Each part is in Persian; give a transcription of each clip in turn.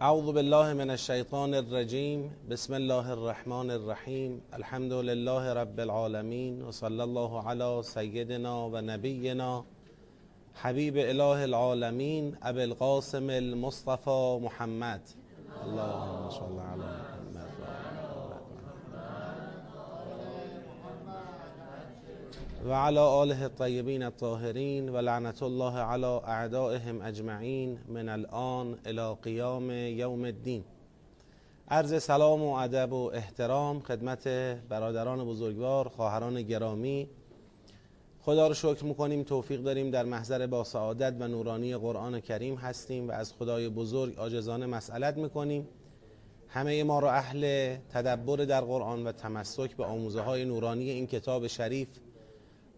اعوذ بالله من الشیطان الرجیم بسم الله الرحمن الرحیم الحمد لله رب العالمین و صلی الله علی سیدنا و نبینا حبیب اله العالمین ابو القاسم المصطفى محمد. اللهم صل علی و علی آله الطیبین الطاهرین و لعنت الله علی اعدائهم اجمعین من الان الى قیام یوم الدین. عرض سلام و ادب و احترام خدمت برادران بزرگوار خواهران گرامی. خدا رو شکر می‌کنیم توفیق داریم در محضر با سعادت و نورانی قرآن کریم هستیم و از خدای بزرگ آجزانه مسئلت می‌کنیم. همه ما را اهل تدبر در قرآن و تمسک به آموزه های نورانی این کتاب شریف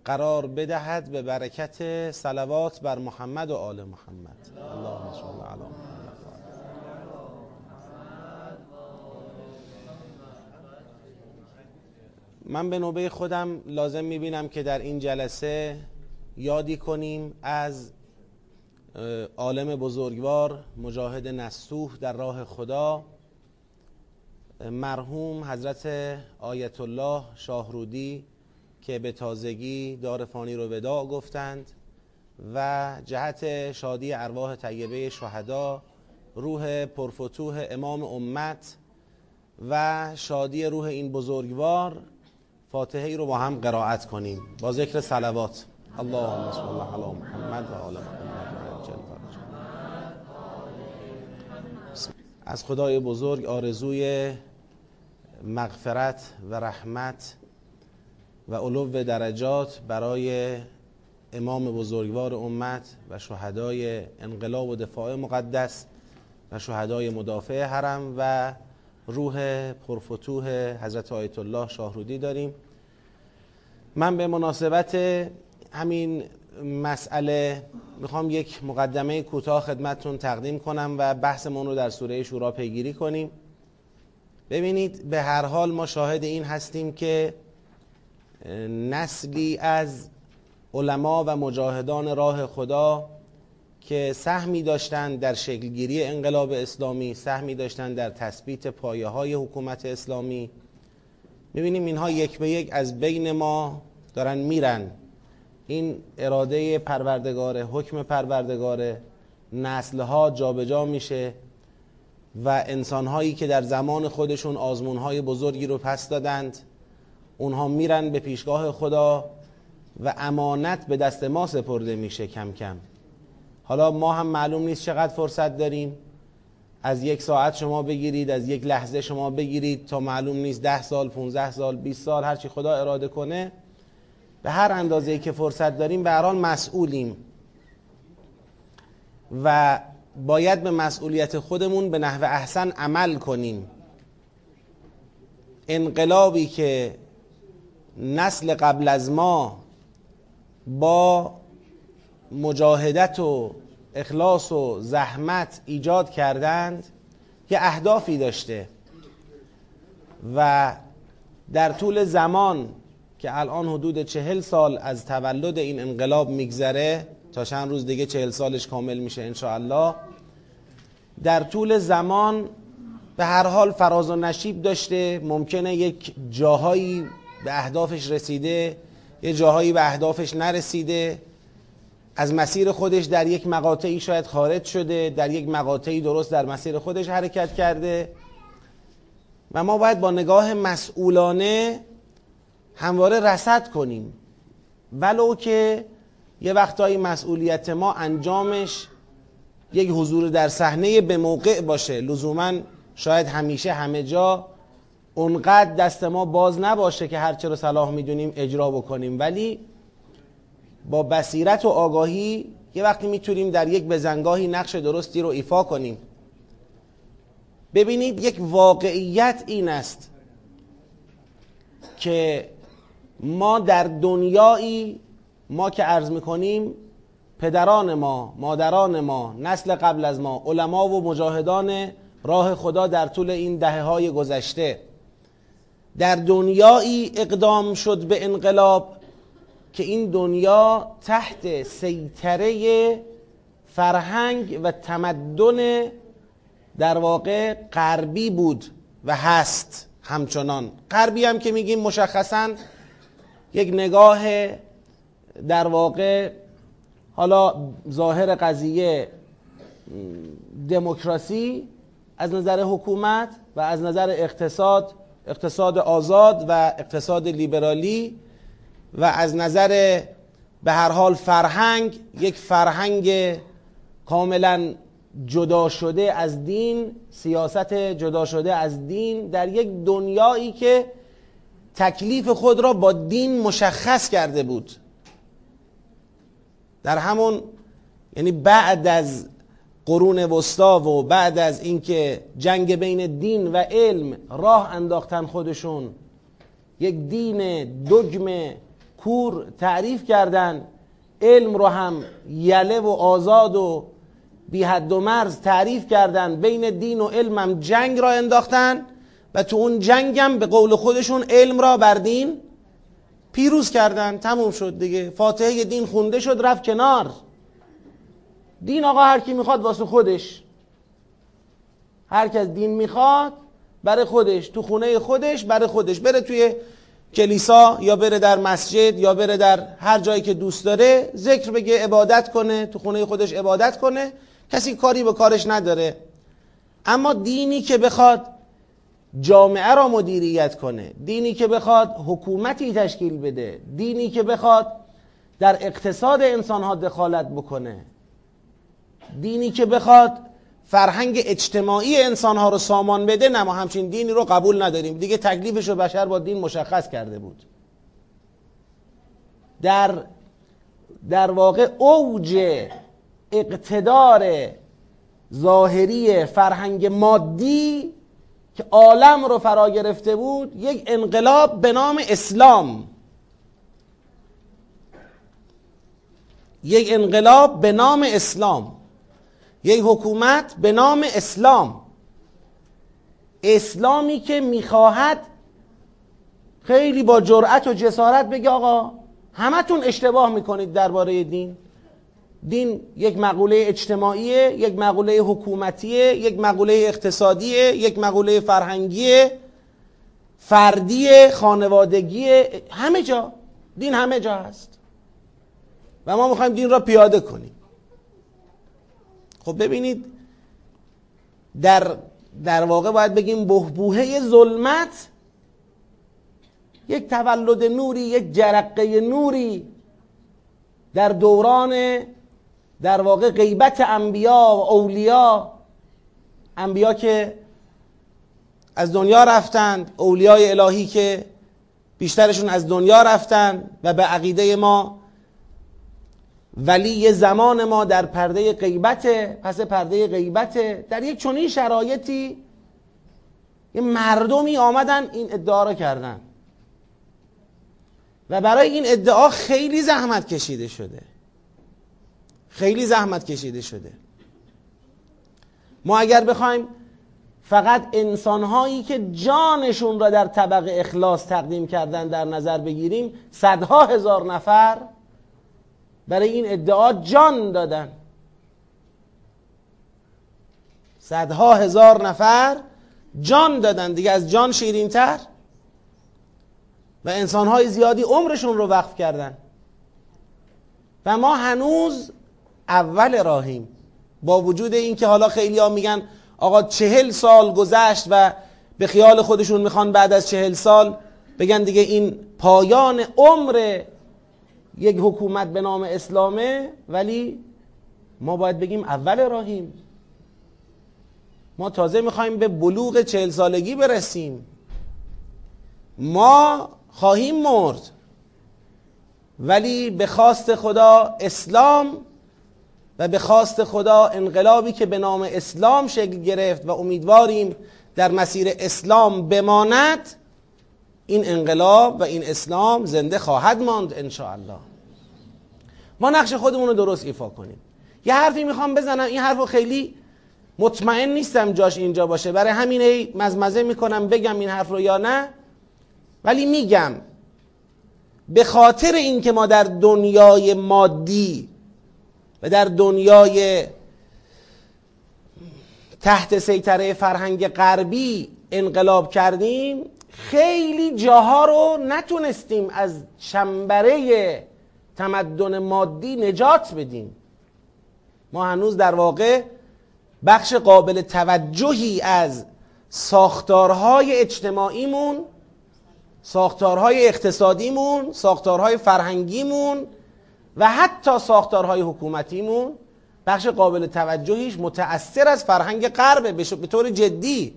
قرار بدهد به برکت صلوات بر محمد و آل محمد. اللهم صل علی محمد. من به نوبه خودم لازم می‌بینم که در این جلسه یادی کنیم از عالم بزرگوار مجاهد نستوح در راه خدا مرحوم حضرت آیت الله شاهرودی که به تازگی دار فانی رو وداع گفتند و جهت شادی ارواح طیبه شهدا روح پرفتوح امام امت و شادی روح این بزرگوار فاتحه رو با هم قرائت کنیم. با ذکر صلوات. اللهم صل علی محمد و آل محمد. از خدای بزرگ آرزوی مغفرت و رحمت و علو درجات برای امام بزرگوار امت و شهدای انقلاب و دفاع مقدس و شهدای مدافع حرم و روح پرفتوح حضرت آیت الله شاهرودی داریم. من به مناسبت همین مسئله می‌خوام یک مقدمه کوتاه خدمتتون تقدیم کنم و بحثمون رو در سوره شورا پیگیری کنیم. ببینید به هر حال ما شاهد این هستیم که نسلی از علما و مجاهدان راه خدا که سهمی داشتند در شکلگیری انقلاب اسلامی سهمی داشتند در تثبیت پایه های حکومت اسلامی. می‌بینیم اینها یک به یک از بین ما دارن میرن. این اراده پروردگاره حکم پروردگاره نسلها جابجا میشه و انسانهایی که در زمان خودشون آزمونهای بزرگی رو پس دادند اونها میرن به پیشگاه خدا و امانت به دست ما سپرده میشه کم کم. حالا ما هم معلوم نیست چقدر فرصت داریم. از یک ساعت شما بگیرید از یک لحظه شما بگیرید تا معلوم نیست ده سال 15 سال 20 سال هرچی خدا اراده کنه. به هر اندازه که فرصت داریم به هر مسئولیم. و باید به مسئولیت خودمون به نحو احسن عمل کنیم. انقلابی که نسل قبل از ما با مجاهدت و اخلاص و زحمت ایجاد کردند یه اهدافی داشته و در طول زمان که الان حدود چهل سال از تولد این انقلاب میگذره تا چند روز دیگه چهل سالش کامل میشه انشاءالله در طول زمان به هر حال فراز و نشیب داشته ممکنه یک جاهایی به اهدافش رسیده یه جاهایی به اهدافش نرسیده. از مسیر خودش در یک مقاطعی شاید خارج شده در یک مقاطعی درست در مسیر خودش حرکت کرده. و ما باید با نگاه مسئولانه همواره رسد کنیم. ولو که یه وقتایی مسئولیت ما انجامش یک حضور در صحنه به موقع باشه. لزوما شاید همیشه همه جا اونقدر دست ما باز نباشه که هرچه رو صلاح می‌دونیم اجرا بکنیم. ولی با بصیرت و آگاهی یه وقتی می‌تونیم در یک بزنگاهی نقش درستی رو ایفا کنیم. ببینید یک واقعیت این است که ما در دنیایی ما که عرض می‌کنیم پدران ما مادران ما نسل قبل از ما علما و مجاهدان راه خدا در طول این دهه های گذشته. در دنیایی اقدام شد به انقلاب که این دنیا تحت سیطره فرهنگ و تمدن در واقع غربی بود و هست همچنان. غربی هم که میگیم مشخصا یک نگاه در واقع حالا ظاهر قضیه دموکراسی از نظر حکومت و از نظر اقتصاد اقتصاد آزاد و اقتصاد لیبرالی و از نظر به هر حال فرهنگ یک فرهنگ کاملا جدا شده از دین سیاست جدا شده از دین در یک دنیایی که تکلیف خود را با دین مشخص کرده بود. در همون یعنی بعد از قرون وسطا و بعد از اینکه جنگ بین دین و علم راه انداختن خودشون یک دین دگم کور تعریف کردن علم رو هم یله و آزاد و بی حد و مرز تعریف کردن بین دین و علم هم جنگ را انداختن و تو اون جنگم به قول خودشون علم را بر دین پیروز کردن. تموم شد دیگه. فاتحه دین خونده شد رفت کنار. دین آقا هر کی می‌خواد واسه خودش. هر کس دین می‌خواد برای خودش تو خونه خودش برای خودش. بره توی کلیسا یا بره در مسجد یا بره در هر جایی که دوست داره ذکر بگه عبادت کنه تو خونه خودش عبادت کنه. کسی کاری به کارش نداره. اما دینی که بخواد جامعه را مدیریت کنه دینی که بخواد حکومتی تشکیل بده دینی که بخواد در اقتصاد انسان ها دخالت بکنه دینی که بخواد فرهنگ اجتماعی انسان ها رو سامان بده نه ما همچین دینی رو قبول نداریم. دیگه تکلیفش رو بشر با دین مشخص کرده بود. در در واقع اوج اقتدار ظاهری فرهنگ مادی که عالم رو فرا گرفته بود یک انقلاب به نام اسلام. یک انقلاب به نام اسلام. یک حکومت به نام اسلام. اسلامی که می‌خواهد خیلی با جرأت و جسارت بگه آقا همتون اشتباه می‌کنید درباره دین. دین یک مقوله اجتماعیه یک مقوله حکومتیه یک مقوله اقتصادیه یک مقوله فرهنگیه فردی خانوادگی همه جا. دین همه جا هست. و ما می‌خوایم دین را پیاده کنیم. خب ببینید در در واقع باید بگیم بهبوهه ظلمت یک تولد نوری یک جرقه نوری در دوران در واقع غیبت انبیا و اولیا. انبیا که از دنیا رفتند اولیای الهی که بیشترشون از دنیا رفتند و به عقیده ما ولی زمان ما در پرده غیبت پس پرده غیبت در یک چنین شرایطی یه مردمی آمدن این ادعا رو کردن. و برای این ادعا خیلی زحمت کشیده شده. خیلی زحمت کشیده شده. ما اگر بخوایم فقط انسانهایی که جانشون را در طبق اخلاص تقدیم کردن در نظر بگیریم صدها هزار نفر برای این ادعا جان دادن. صدها هزار نفر جان دادن. دیگه از جان شیرین تر و انسانهای زیادی عمرشون رو وقف کردن. و ما هنوز اول راهیم. با وجود اینکه حالا خیلی ها میگن آقا چهل سال گذشت و به خیال خودشون می‌خوان بعد از چهل سال بگن دیگه این پایان عمر یک حکومت به نام اسلامه ولی ما باید بگیم اول راهیم. ما تازه می‌خوایم به بلوغ چهل سالگی برسیم. ما خواهیم مرد ولی به خواست خدا اسلام و به خواست خدا انقلابی که به نام اسلام شکل گرفت و امیدواریم در مسیر اسلام بماند این انقلاب و این اسلام زنده خواهد ماند ان الله ما نقش خودمون رو درست ایفا کنیم. یه حرفی می‌خوام بزنم این حرف خیلی مطمئن نیستم جاش اینجا باشه. برای همین مزمزه می‌کنم بگم این حرف رو یا نه. ولی میگم به خاطر اینکه ما در دنیای مادی و در دنیای تحت سیطره فرهنگ غربی انقلاب کردیم خیلی جاها رو نتونستیم از چنبره تمدن مادی نجات بدیم. ما هنوز در واقع بخش قابل توجهی از ساختارهای اجتماعیمون ساختارهای اقتصادیمون ساختارهای فرهنگیمون و حتی ساختارهای حکومتیمون بخش قابل توجهیش متأثر از فرهنگ غربه به طور جدی.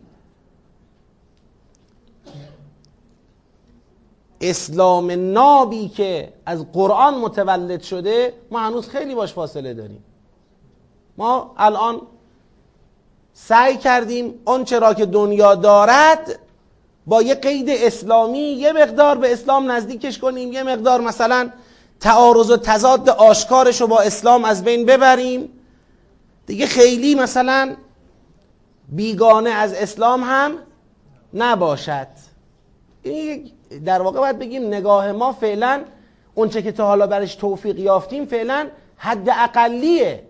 اسلام نابی که از قرآن متولد شده ما هنوز خیلی باش فاصله داریم. ما الان سعی کردیم آنچه را که دنیا دارد با یه قید اسلامی یه مقدار به اسلام نزدیکش کنیم یه مقدار مثلا تعارض و تضاد آشکارش رو با اسلام از بین ببریم. دیگه خیلی مثلا بیگانه از اسلام هم نباشد. این در واقع باید بگیم نگاه ما فعلا اونچه که تا حالا برش توفیق یافتیم فعلا حد اقلیه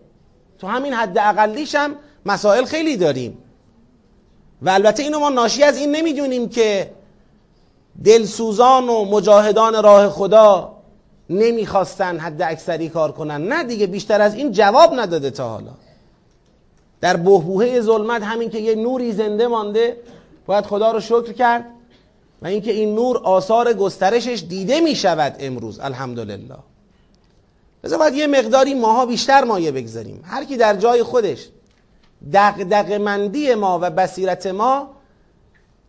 تو همین حد اقلیش هم مسائل خیلی داریم. و البته اینو ما ناشی از این نمی‌دونیم که دلسوزان و مجاهدان راه خدا نمی‌خواستن حد اکثری کار کنن. نه دیگه بیشتر از این جواب نداده تا حالا. در بهبوهه ظلمت همین که یه نوری زنده مانده باید خدا رو شکر کرد. و اینکه این نور آثار گسترشش دیده می شود امروز الحمدلله. بذار باید یه مقداری ماها بیشتر مایه بگذاریم. هر کی در جای خودش دق مندی ما و بصیرت ما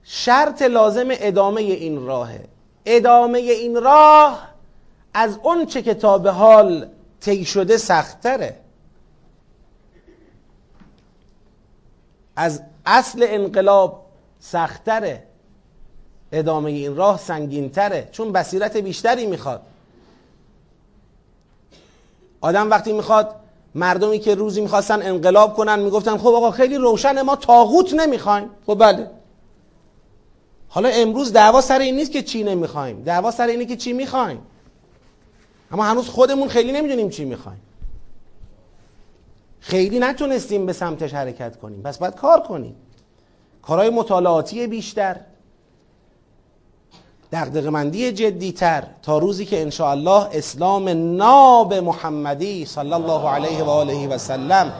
شرط لازم ادامه این راهه. ادامه این راه از اون چه که تا به حال طی شده سختره از اصل انقلاب سختره ادامه این راه سنگینتره چون بصیرت بیشتری می‌خواد. آدم وقتی می‌خواد مردمی که روزی می‌خواستن انقلاب کنن می‌گفتن خب آقا خیلی روشن ما تاغوت نمی‌خوایم. خب بله. حالا امروز دعوا سر این نیست که چی نمی‌خوایم. دعوا سر اینه که چی می‌خوایم. اما هنوز خودمون خیلی نمی‌دونیم چی می‌خوایم. خیلی نتونستیم به سمتش حرکت کنیم. پس باید کار کنیم. کارهای مطالعاتی بیشتر. دقدقمندی جدیتر تا روزی که الله اسلام ناب محمدی صلی الله علیه و آله و سلم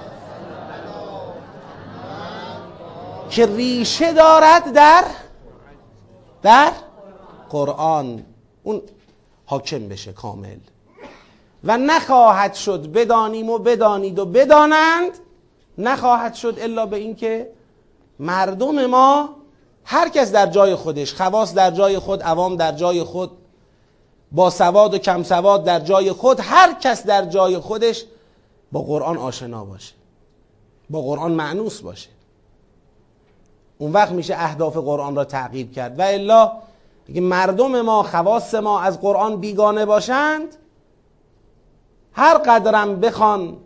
که ریشه دارد در در قرآن. اون حاکم بشه کامل. و نخواهد شد بدانیم و بدانید و بدانند نخواهد شد الا به اینکه مردم ما هر کس در جای خودش خواص در جای خود عوام در جای خود با سواد و کم سواد در جای خود هر کس در جای خودش با قرآن آشنا باشه با قرآن معنوس باشه. اون وقت میشه اهداف قرآن را تعقیب کرد. و الا اگه مردم ما خواص ما از قرآن بیگانه باشند هر قدرم بخوان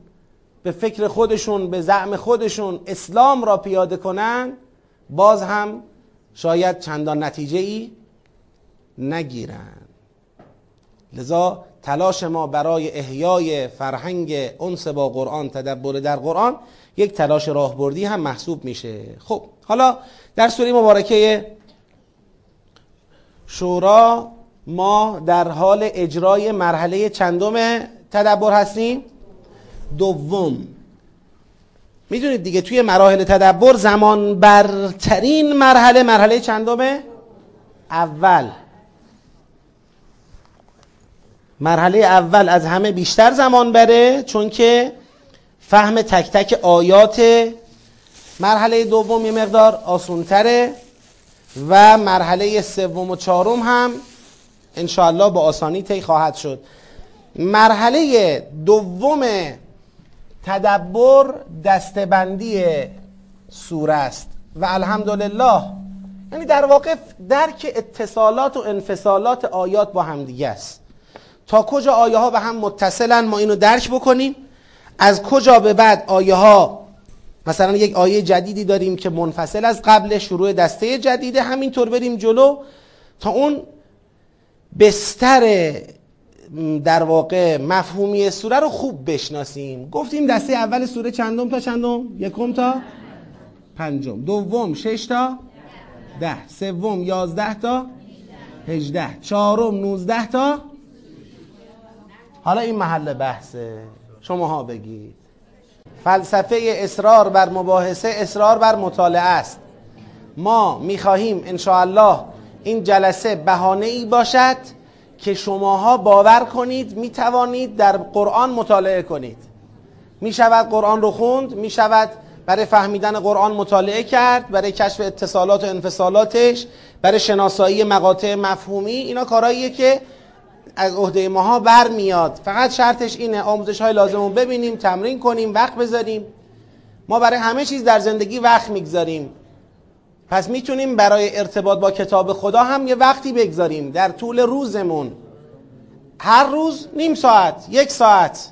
به فکر خودشون به زعم خودشون اسلام را پیاده کنند باز هم شاید چندان نتیجه ای نگیرن لذا تلاش ما برای احیای فرهنگ انس با قرآن تدبر در قرآن یک تلاش راهبردی هم محسوب میشه. خب حالا در سوره مبارکه شورا ما در حال اجرای مرحله چندم تدبر هستیم؟ دوم. می‌دونید دیگه توی مراحل تدبر زمان برترین مرحله مرحله چندمه؟ اول. مرحله اول از همه بیشتر زمان بره چون که فهم تک تک آیات مرحله دوم یه مقدار آسونتره و مرحله سوم و چهارم هم انشاءالله با آسانی طی خواهد شد. مرحله دوم تدبر دستبندی سوره است. و الحمدلله یعنی در واقع درک اتصالات و انفصالات آیات با همدیگه است. تا کجا آیه ها به هم متصلن ما اینو درک بکنیم. از کجا به بعد آیه ها مثلا یک آیه جدیدی داریم که منفصل از قبل شروع دسته جدیده همینطور بریم جلو تا اون بستر در واقع مفهومی سوره رو خوب بشناسیم. گفتیم دسته اول سوره چندم تا چندم؟ یکم تا پنجم. دوم شش تا ده. سوم یازده تا هجده. چهارم نوزده تا حالا این محل بحثه. شماها بگید. فلسفه اصرار بر مباحثه اصرار بر مطالعه است. ما می‌خواهیم الله این جلسه بهانه ای باشد که شماها باور کنید می‌توانید در قرآن مطالعه کنید. می‌شود قرآن رو خوند می‌شود برای فهمیدن قرآن مطالعه کرد برای کشف اتصالات و انفصالاتش برای شناسایی مقاطع مفهومی. اینا کارهاییه که از عهده ماها برمیاد. فقط شرطش اینه آموزش های لازم رو ببینیم تمرین کنیم وقت بذاریم. ما برای همه چیز در زندگی وقت می‌گذاریم. پس می‌تونیم برای ارتباط با کتاب خدا هم یه وقتی بگذاریم در طول روزمون. هر روز نیم ساعت یک ساعت.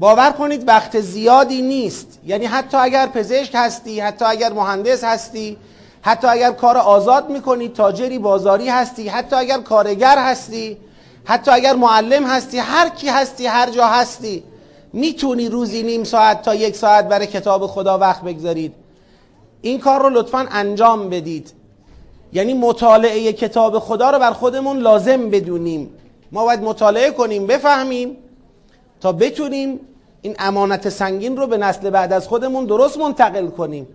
باور کنید وقت زیادی نیست. یعنی حتی اگر پزشک هستی حتی اگر مهندس هستی حتی اگر کار آزاد می‌کنی تاجری بازاری هستی حتی اگر کارگر هستی حتی اگر معلم هستی هر کی هستی هر جا هستی می‌تونی روزی نیم ساعت تا یک ساعت برای کتاب خدا وقت بگذارید. این کار رو لطفا انجام بدید. یعنی مطالعه کتاب خدا رو بر خودمون لازم بدونیم. ما باید مطالعه کنیم بفهمیم تا بتونیم این امانت سنگین رو به نسل بعد از خودمون درست منتقل کنیم.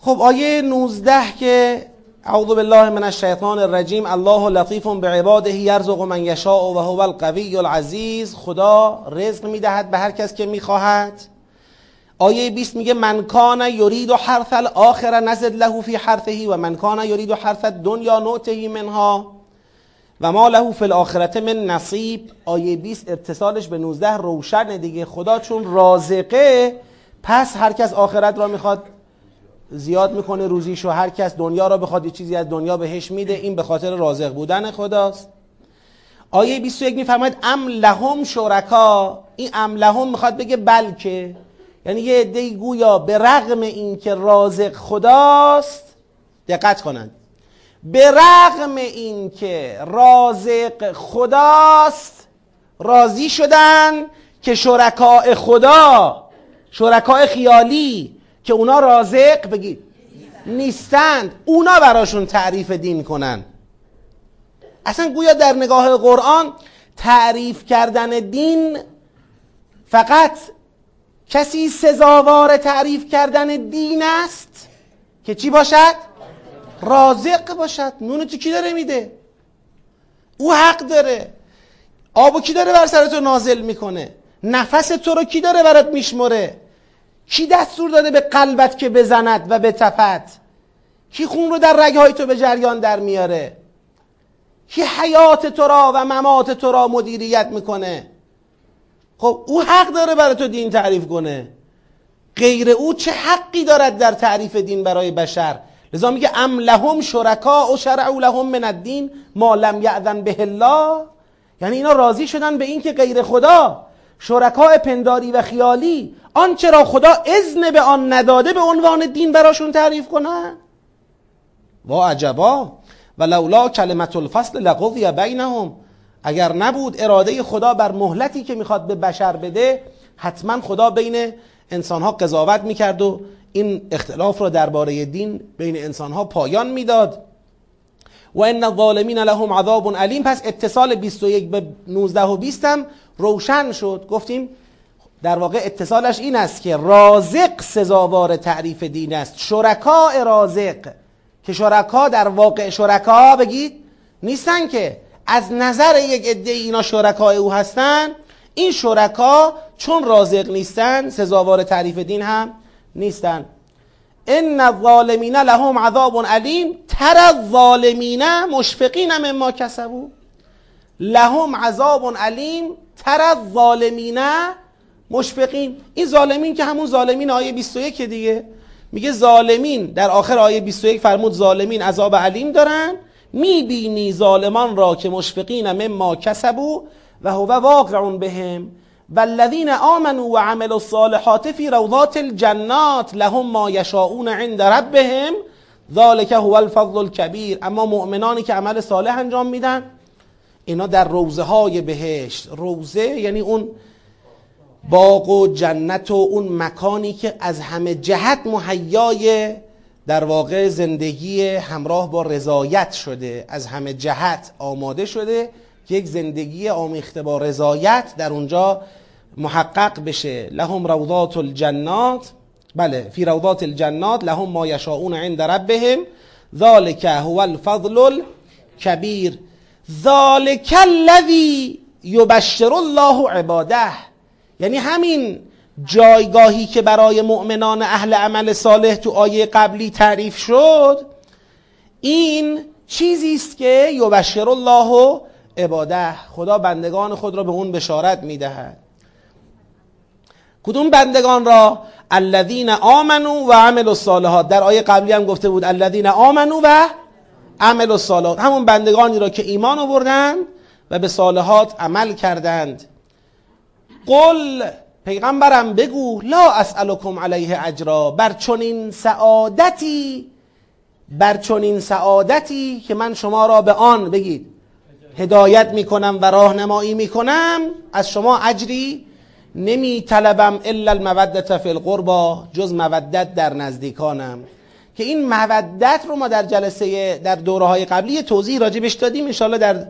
خب آیه 19 که اعوذ بالله من الشیطان الرجیم الله لطیف بعباده یرزق من یشاء و هو القوی العزیز خدا رزق می‌دهد به هر کس که می‌خواهد. آیه 20 میگه من کان یرید حرث الاخره نزد له فی حرثه و من کان یرید حرث الدنیا نؤته منها و ما له فی الاخرته من نصیب. آیه 20 اتصالش به 19 روشن دیگه. خدا چون رازقه پس هر کس آخرت را می‌خواد زیاد می‌کنه روزیشو هر کس دنیا را بخواد یه چیزی از دنیا بهش میده. این به خاطر رازق بودن خداست. آیه 21 میفرماید ام لهم شرکا. این ام لهم می‌خواد بگه بلکه. یعنی یه عده گویا به رغم اینکه رازق خداست دقت کنند. به رغم اینکه رازق خداست راضی شدن که شرکاء خدا شرکاء خیالی که اونا رازق بگید نیستند. اونا براشون تعریف دین کنن. اصلا گویا در نگاه قرآن تعریف کردن دین فقط کسی سزاوار تعریف کردن دین است که چی باشد؟ رازق باشد. نون تو کی داره میده؟ او حق داره. آبو کی داره بر سر تو نازل می‌کنه؟ نفس تو رو کی داره برات میشمره کی دستور داده به قلبت که بزند و بتپد کی خون رو در رگهای تو به جریان در میاره؟ کی حیات تو را و ممات تو را مدیریت می‌کنه؟ خب او حق داره برای تو دین تعریف کنه. غیر او چه حقی دارد در تعریف دین برای بشر؟ لذا میگه ام لهم شرکا و شرعوا لهم من الدین ما لم یعذن به الله. یعنی اینا راضی شدن به اینکه غیر خدا شرکای پنداری و خیالی آنچه را خدا اذن به آن نداده به عنوان دین براشون تعریف کنن؟ وا عجبا. و لولا کلمت الفصل لقضی بینهم. اگر نبود اراده خدا بر مهلتی که می‌خواد به بشر بده حتما خدا بین انسانها قضاوت می‌کرد و این اختلاف را درباره دین بین انسانها پایان می‌داد. و ان الظالمین لهم عذاب علیم. پس اتصال 21 به 19 و 20 هم روشن شد. گفتیم در واقع اتصالش این است که رازق سزاوار تعریف دین است. شرکا رازق. که شرکا در واقع شرکا بگید نیستن که از نظر یک عده اینا شرکای او هستن این شرکا چون رازق نیستن سزاوار تعریف دین هم نیستن. ان الظالمین لهم عذاب علیم تر الظالمین مشفقین مما کسبوا. لهم عذاب علیم تر الظالمین مشفقین. این ظالمین که همون ظالمین آیه 21 دیگه. میگه ظالمین در آخر آیه 21 فرمود ظالمین عذاب علیم دارن. می‌بینی ظالمان را که مشفقین مما کسبو و هو واقع بهم والذین آمنوا و عملوا الصالحات فی روضات الجنات لهم ما یشاؤون عند ربهم ذالک هو الفضل الكبیر اما مؤمنانی که عمل صالح انجام میدن اینا در روزه های بهشت. روزه یعنی اون باغ و جنت و اون مکانی که از همه جهت مهیای در واقع زندگی همراه با رضایت شده از همه جهت آماده شده که یک زندگی آمیخته با رضایت در اونجا محقق بشه. لهم روضات الجنات بله فی روضات الجنات لهم ما یشاؤون عند ربهم ذالک هو الفضل الکبیر. ذالک الذی یبشر الله عباده. یعنی همین جایگاهی که برای مؤمنان اهل عمل صالح تو آیه قبلی تعریف شد این چیزی است که یبشر الله عباده خدا بندگان خود را به اون بشارت می‌دهد. کدوم بندگان را؟ الذین آمنو و عملوا الصالحات. در آیه قبلی هم گفته بود الذین آمنو و عملوا الصالحات. همون بندگانی را که ایمان آوردند و به صالحات عمل کردند. قل پیغمبرم بگو لا اسألكم علیه اجرا. بر چنین سعادتی بر چنین سعادتی که من شما را به آن بگید هدایت می‌کنم و راهنمایی می‌کنم از شما اجری نمی طلبم الا المودت فی القربا جز مودت در نزدیکانم. که این مودت رو ما در جلسه در دوره های قبلی توضیح راجبش دادیم. انشاءالله در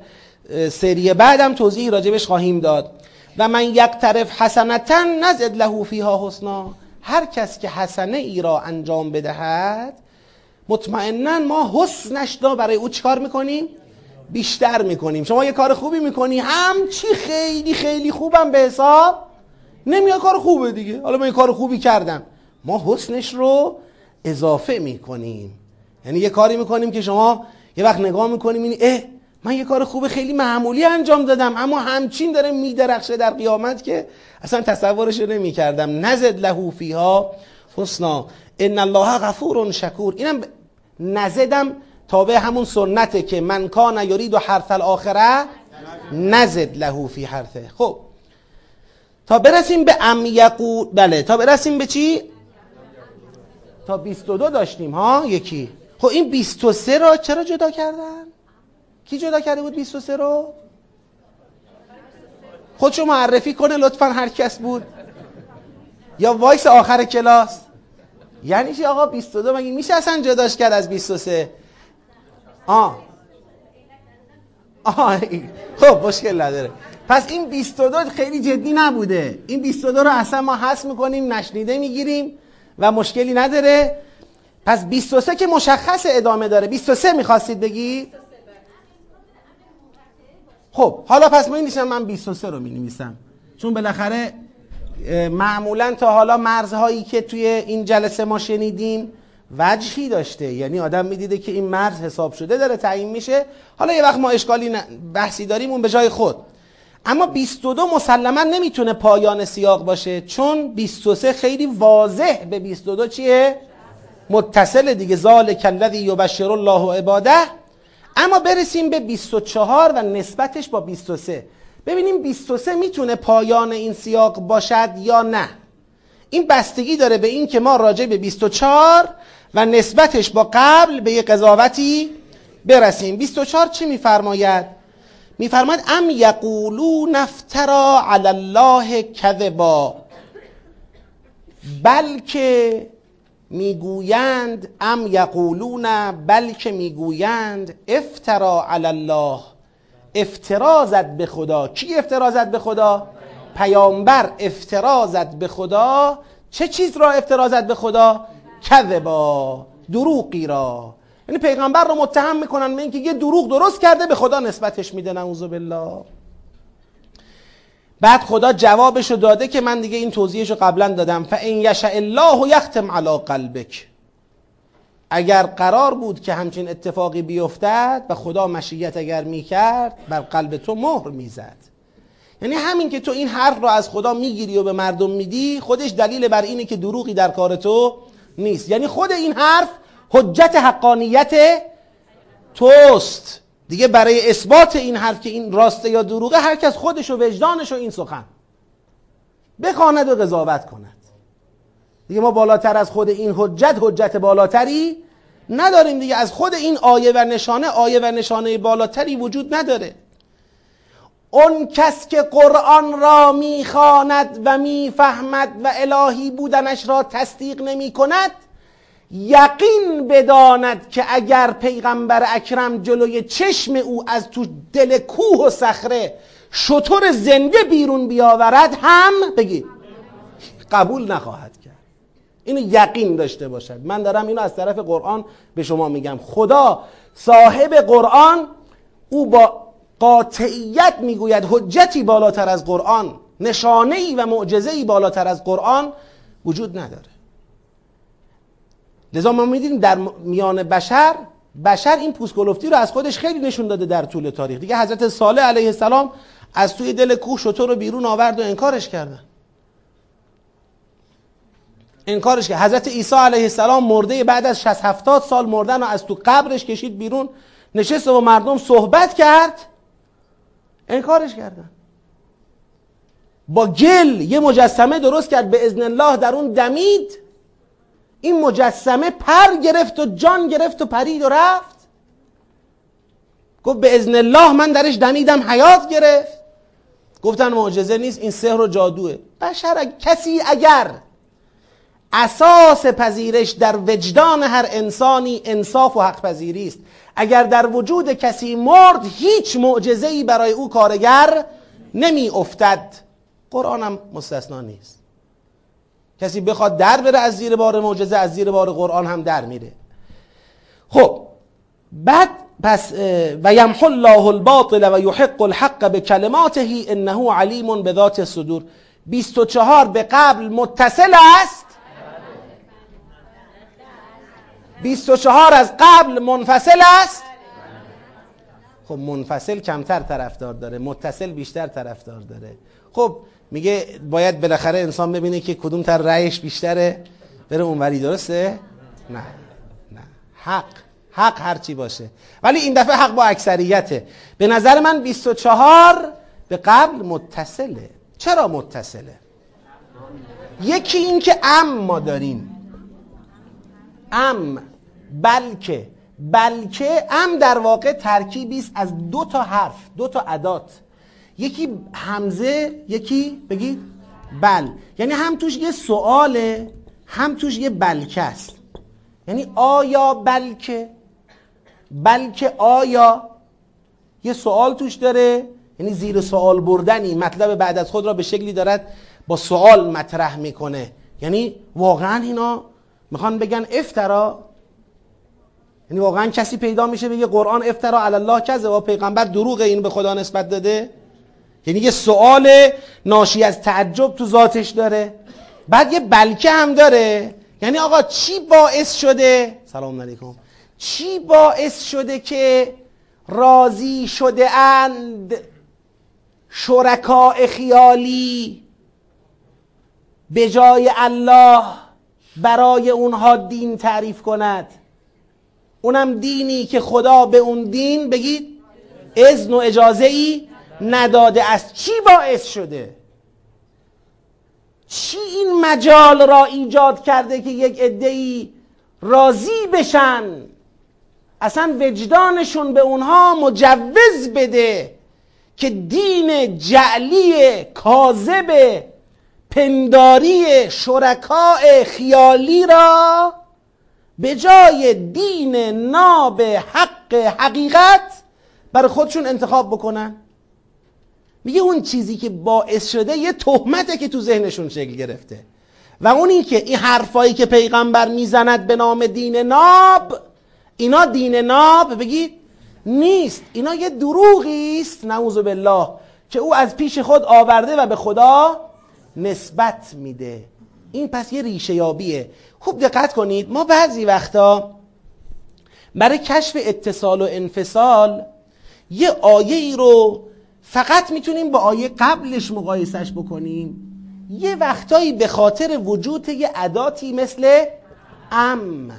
سری بعدم توضیح راجبش خواهیم داد. و من یک طرف حسنتا نزد له فیها حسنا. هر کس که حسنه ای را انجام بدهد مطمئنا ما حسنش را برای او چیکار می‌کنیم؟ بیشتر می‌کنیم. شما یه کار خوبی می‌کنی همچی خیلی خیلی خوبم به حساب نمیاد کار خوبه دیگه. حالا من یه کار خوبی کردم. ما حسنش رو اضافه می‌کنیم. یعنی یه کاری می‌کنیم که شما یه وقت نگاه می‌کنیم این اه من یه کار خوب خیلی معمولی انجام دادم اما همچین داره میدرخشه در قیامت که اصلا تصورش رو نمی‌کردم. نزد له فیها حسنا. ان الله غفور شکور. اینم نزدم تابع همون سنته که من کان یرید و حرف الاخره نزد له فی حرفه. خب. تا برسیم به ام یقول بله تا برسیم به چی؟ تا 22 داشتیم ها؟ یکی. خب این 23 را چرا جدا کردن؟ کی جدا کرده بود 23 رو؟ خودشو معرفی کنه لطفا هر کس بود. یا وایس آخر کلاس. یعنی چی آقا 22 مگه میشه اصلا جداش کرد از 23 آه آه خب مشکل نداره. پس این 22 خیلی جدی نبوده. این 22 رو اصلا ما حس می‌کنیم نشنیده می‌گیریم و مشکلی نداره. پس 23 که مشخص ادامه داره. 23 می‌خواستید بگی خب حالا پس می نیستم من 23 رو می نویسم چون بالاخره معمولا تا حالا مرزهایی که توی این جلسه ما شنیدیم وجهی داشته. یعنی آدم می‌دیده که این مرز حساب شده داره تعیین میشه. حالا یه وقت ما اشکالی بحثی داریم اون به جای خود. اما 22 مسلما نمی‌تونه پایان سیاق باشه چون 23 خیلی واضح به 22 چیه؟ متصل دیگه. ذالک الذی یبشر الله عباده. اما برسیم به 24 و نسبتش با 23 ببینیم 23 می‌تونه پایان این سیاق باشد یا نه. این بستگی داره به این که ما راجع به 24 و نسبتش با قبل به یه قضاوتی برسیم. 24 چی میفرماید؟ میفرماید ام یقولون نفترا علی الله کذبا. بلکه می‌گویند ام یقولون بلکه می‌گویند؟ افترا علی الله. افترا زد به خدا. کی افترا زد به خدا؟ پیامبر افترا زد به خدا. چه چیز را افترا زد به خدا؟ کذبا دروغی را. یعنی پیغمبر رو متهم می‌کنن به اینکه یه دروغ درست کرده به خدا نسبتش میده نعوذ بالله. بعد خدا جوابش رو داده که من دیگه این توضیحش رو قبلا دادم. فان یشاء الله یختم علی قلبک. اگر قرار بود که همچین اتفاقی بیفتد و خدا مشیت اگر می‌کرد بر قلب تو مهر می‌زد. یعنی همین که تو این حرف رو از خدا می‌گیری و به مردم میدی خودش دلیل بر اینه که دروغی در کار تو نیست. یعنی خود این حرف حجت حقانیت توست. دیگه برای اثبات این حرف که این راسته یا دروغه هر کس خودش و وجدانش و این سخن. بخواند و قضاوت کند. دیگه ما بالاتر از خود این حجت حجت بالاتری نداریم دیگه. از خود این آیه و نشانه آیه و نشانه بالاتری وجود نداره. اون کس که قرآن را می‌خواند و می‌فهمد و الهی بودنش را تصدیق نمی کند یقین بداند که اگر پیغمبر اکرم جلوی چشم او از تو دل کوه و صخره شطور زنده بیرون بیاورد هم بگید قبول نخواهد کرد. اینو یقین داشته باشد. من دارم اینو از طرف قرآن به شما میگم. خدا صاحب قرآن او با قاطعیت می‌گوید حجتی بالاتر از قرآن نشانه ای و معجزه ای بالاتر از قرآن وجود نداره. لذا ما می‌دونیم در میان بشر بشر این پوسکلفتی رو از خودش خیلی نشون داده در طول تاریخ. دیگه حضرت صالح علیه السلام از توی دل کوه شطور رو بیرون آورد و انکارش کردن. انکارش کرد حضرت عیسی علیه السلام مرده بعد از 60 70 سال مردن و از تو قبرش کشید بیرون. نشست و مردم صحبت کرد. انکارش کردن. با گل یه مجسمه درست کرد. به ازن الله در اون دمید. این مجسمه پر گرفت و جان گرفت و پرید و رفت. گفت به ازن الله من درش دمیدم حیات گرفت. گفتن معجزه نیست این سحر و جادوه. بشر کسی اگر اساس پذیرش در وجدان هر انسانی انصاف و حق پذیری است. اگر در وجود کسی مرد هیچ معجزه ای برای او کارگر نمی افتد هم مستثنا نیست. کسی بخواد در بره از زیر بار معجزه از زیر بار قرآن هم در میره. خب بعد پس و یمحو الله الباطل و یحق الحق به کلماته انه علیم به ذات صدور 24 به قبل متصل است. 24 از قبل منفصل است. خب منفصل کمتر طرفدار داره متصل بیشتر طرفدار داره. خب میگه باید بالاخره انسان ببینه که کدوم تر رأیش بیشتره. بره اونوری درسته؟ نه نه. حق حق هرچی باشه. ولی این دفعه حق با اکثریته. به نظر من 24 به قبل متصله. چرا متصله؟ یکی این که ام ما داریم. ام بلکه بلکه ام در واقع ترکیبی است از دو تا حرف دو تا ادات. یکی همزه یکی بگید بل. یعنی هم توش یه سواله هم توش یه بلکه است. یعنی آیا بلکه. بلکه آیا یه سوال توش داره. یعنی زیر سوال بردنی. مطلب بعد از خود را به شکلی دارد با سوال مطرح می‌کنه. یعنی واقعا اینا می‌خوان بگن افترا. یعنی واقعا کسی پیدا میشه بگه قرآن افترا علی الله کذه و پیغمبر دروغ این به خدا نسبت داده. یعنی یه سوال ناشی از تعجب تو ذاتش داره. بعد یه بلکه هم داره. یعنی آقا چی باعث شده؟ سلام علیکم. چی باعث شده که راضی شده اند شرکاء خیالی به جای الله برای اونها دین تعریف کند؟ اونم دینی که خدا به اون دین بگید اذن و اجازه ای نداده است. چی باعث شده؟ چی این مجال را ایجاد کرده که یک ای راضی بشن؟ اصلا وجدانشون به اونها مجوز بده که دین جعلی کاذب پنداری شرکاء خیالی را به جای دین ناب حق حقیقت برای خودشون انتخاب بکنن. میگه اون چیزی که باعث شده یه تهمته که تو ذهنشون شکل گرفته. و اون این که این حرفایی که پیغمبر می‌زند به نام دین ناب اینا دین ناب بگید نیست. اینا یه دروغی است نعوذ بالله که او از پیش خود آورده و به خدا نسبت میده. این پس یه ریشه یابیه. خوب دقت کنید ما بعضی وقتا برای کشف اتصال و انفصال یه آیه ای رو فقط می‌تونیم با آیه قبلش مقایسش بکنیم یه وقتایی به خاطر وجود یه عداتی مثل ام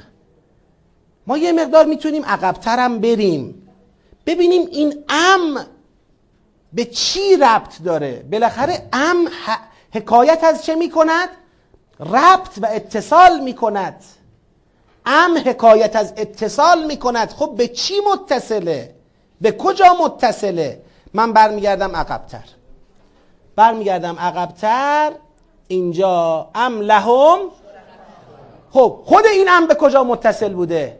ما یه مقدار می‌تونیم عقبترم بریم ببینیم این ام به چی ربط داره بالاخره ام حکایت از چه می‌کند؟ ربط و اتصال می‌کند ام حکایت از اتصال می‌کند خب به چی متصله؟ به کجا متصله؟ من برمیگردم عقبتر. برمیگردم عقبتر اینجا ام لهم. خب خود این ام به کجا متصل بوده؟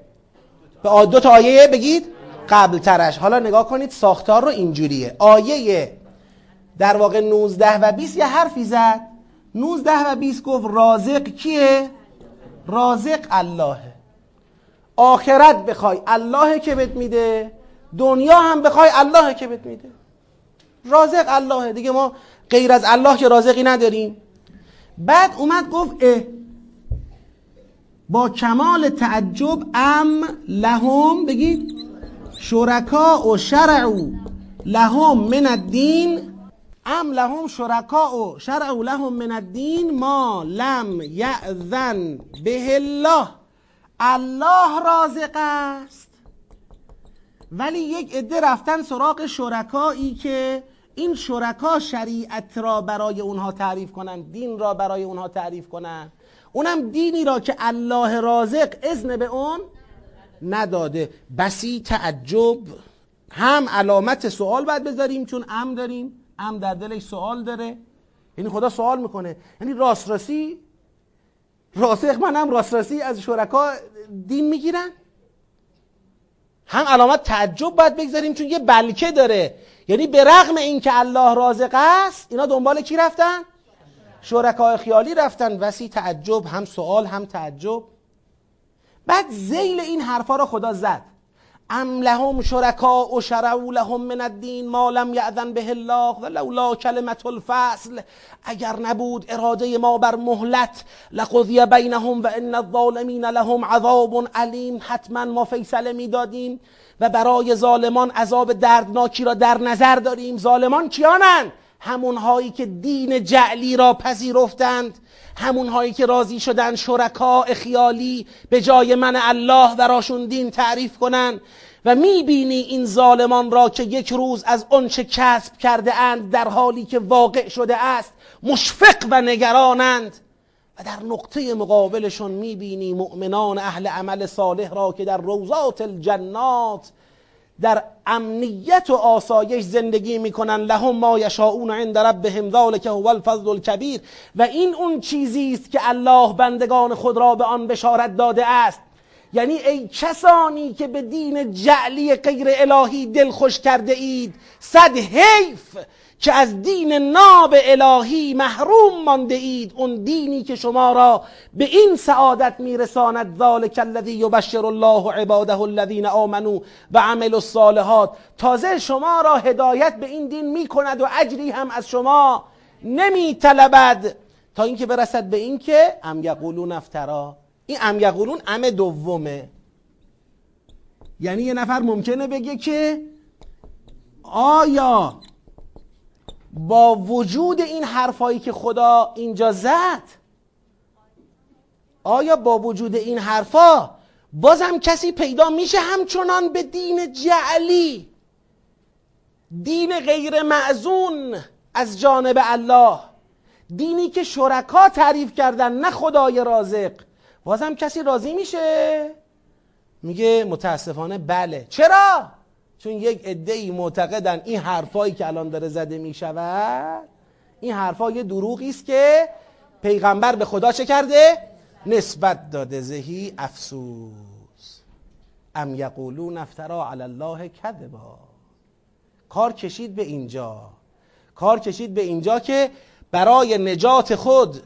به دو تا آیه بگید قبل ترش حالا نگاه کنید ساختار رو اینجوریه. آیه در واقع 19 و 20 یه حرفی زد. 19 و 20 گفت رازق کیه؟ رازق اللهه. آخرت بخوای الله که بهت میده. دنیا هم بخوای الله که بهت میده. رازق اللهه دیگه ما غیر از الله که رازقی نداریم. بعد اومد گفت اه با کمال تعجب ام لهم بگید شرکا و شرعو لهم من الدین. ام لهم شرکا و شرعو لهم من الدین ما لم یأذن به الله. الله رازق است. ولی یک عده رفتن سراغ شرکایی که این شرکا شریعت را برای اونها تعریف کنند دین را برای اونها تعریف کنند اونم دینی را که الله رازق اذن به اون نداده. بسی تعجب هم علامت سوال باید بذاریم چون ام داریم ام در دلش سوال داره. یعنی خدا سوال می‌کنه. یعنی راست راسخ من هم راست از شرکا دین می‌گیرن. هم علامت تعجب باید بگذاریم چون یه بلکه داره. یعنی به رغم اینکه الله رازق است اینا دنبال کی رفتن؟ شرکای خیالی رفتن. وسی تعجب هم سوال هم تعجب. بعد زیل این حرفا رو خدا زد. ام لهم و شرعو لهم من الدین ما لم یعذن به الله و لولا کلمت الفصل اگر نبود اراده ما بر مهلت لقضی بینهم و ان الظالمین لهم عذاب علیم. حتما ما فیصله می‌دادیم و برای ظالمان عذاب دردناکی را در نظر داریم. ظالمان کیانند همونهایی که دین جعلی را پذیرفتند همونهایی که راضی شدن شرکا خیالی به جای من الله براشون دین تعریف کنن و می‌بینی این ظالمان را که یک روز از آنچه کسب کرده اند در حالی که واقع شده است مشفق و نگرانند. و در نقطه مقابلشون می‌بینی مؤمنان اهل عمل صالح را که در روزات الجنات در امنیت و آسایش زندگی می‌کنن. لهم ما یشاؤون عند ربهم ذلک هو الفضل الکبیر. و این اون چیزی است که الله بندگان خود را به آن بشارت داده است. یعنی ای کسانی که به دین جعلی غیر الهی دل خوش کرده اید صد حیف که از دین ناب الهی محروم مانده اید اون دینی که شما را به این سعادت میرساند. ذالک الذی یبشر الله عباده الذین آمنو و عملوا الصالحات. تازه شما را هدایت به این دین می‌کند و اجری هم از شما نمیطلبد. تا اینکه برسد به اینکه ام یقولون افترا. این ام یقولون ام دومه. یعنی یه نفر ممکنه بگه که آیا با وجود این حرفایی که خدا اینجا زد. آیا با وجود این حرفا بازم کسی پیدا میشه همچنان به دین جعلی؟ دین غیر معزون از جانب الله. دینی که شرکا تعریف کردن نه خدای رازق. بازم کسی راضی میشه؟ میگه متاسفانه بله. چرا؟ چون یک ای معتقدن این حرفایی که الان داره زده می‌شود این حرفا یه دروغی است که پیغمبر به خدا چه کرده؟ نسبت داده. زهی افسوس. ام یقولون افترا علی الله کذبا. کار کشید به اینجا. کار کشید به اینجا که برای نجات خود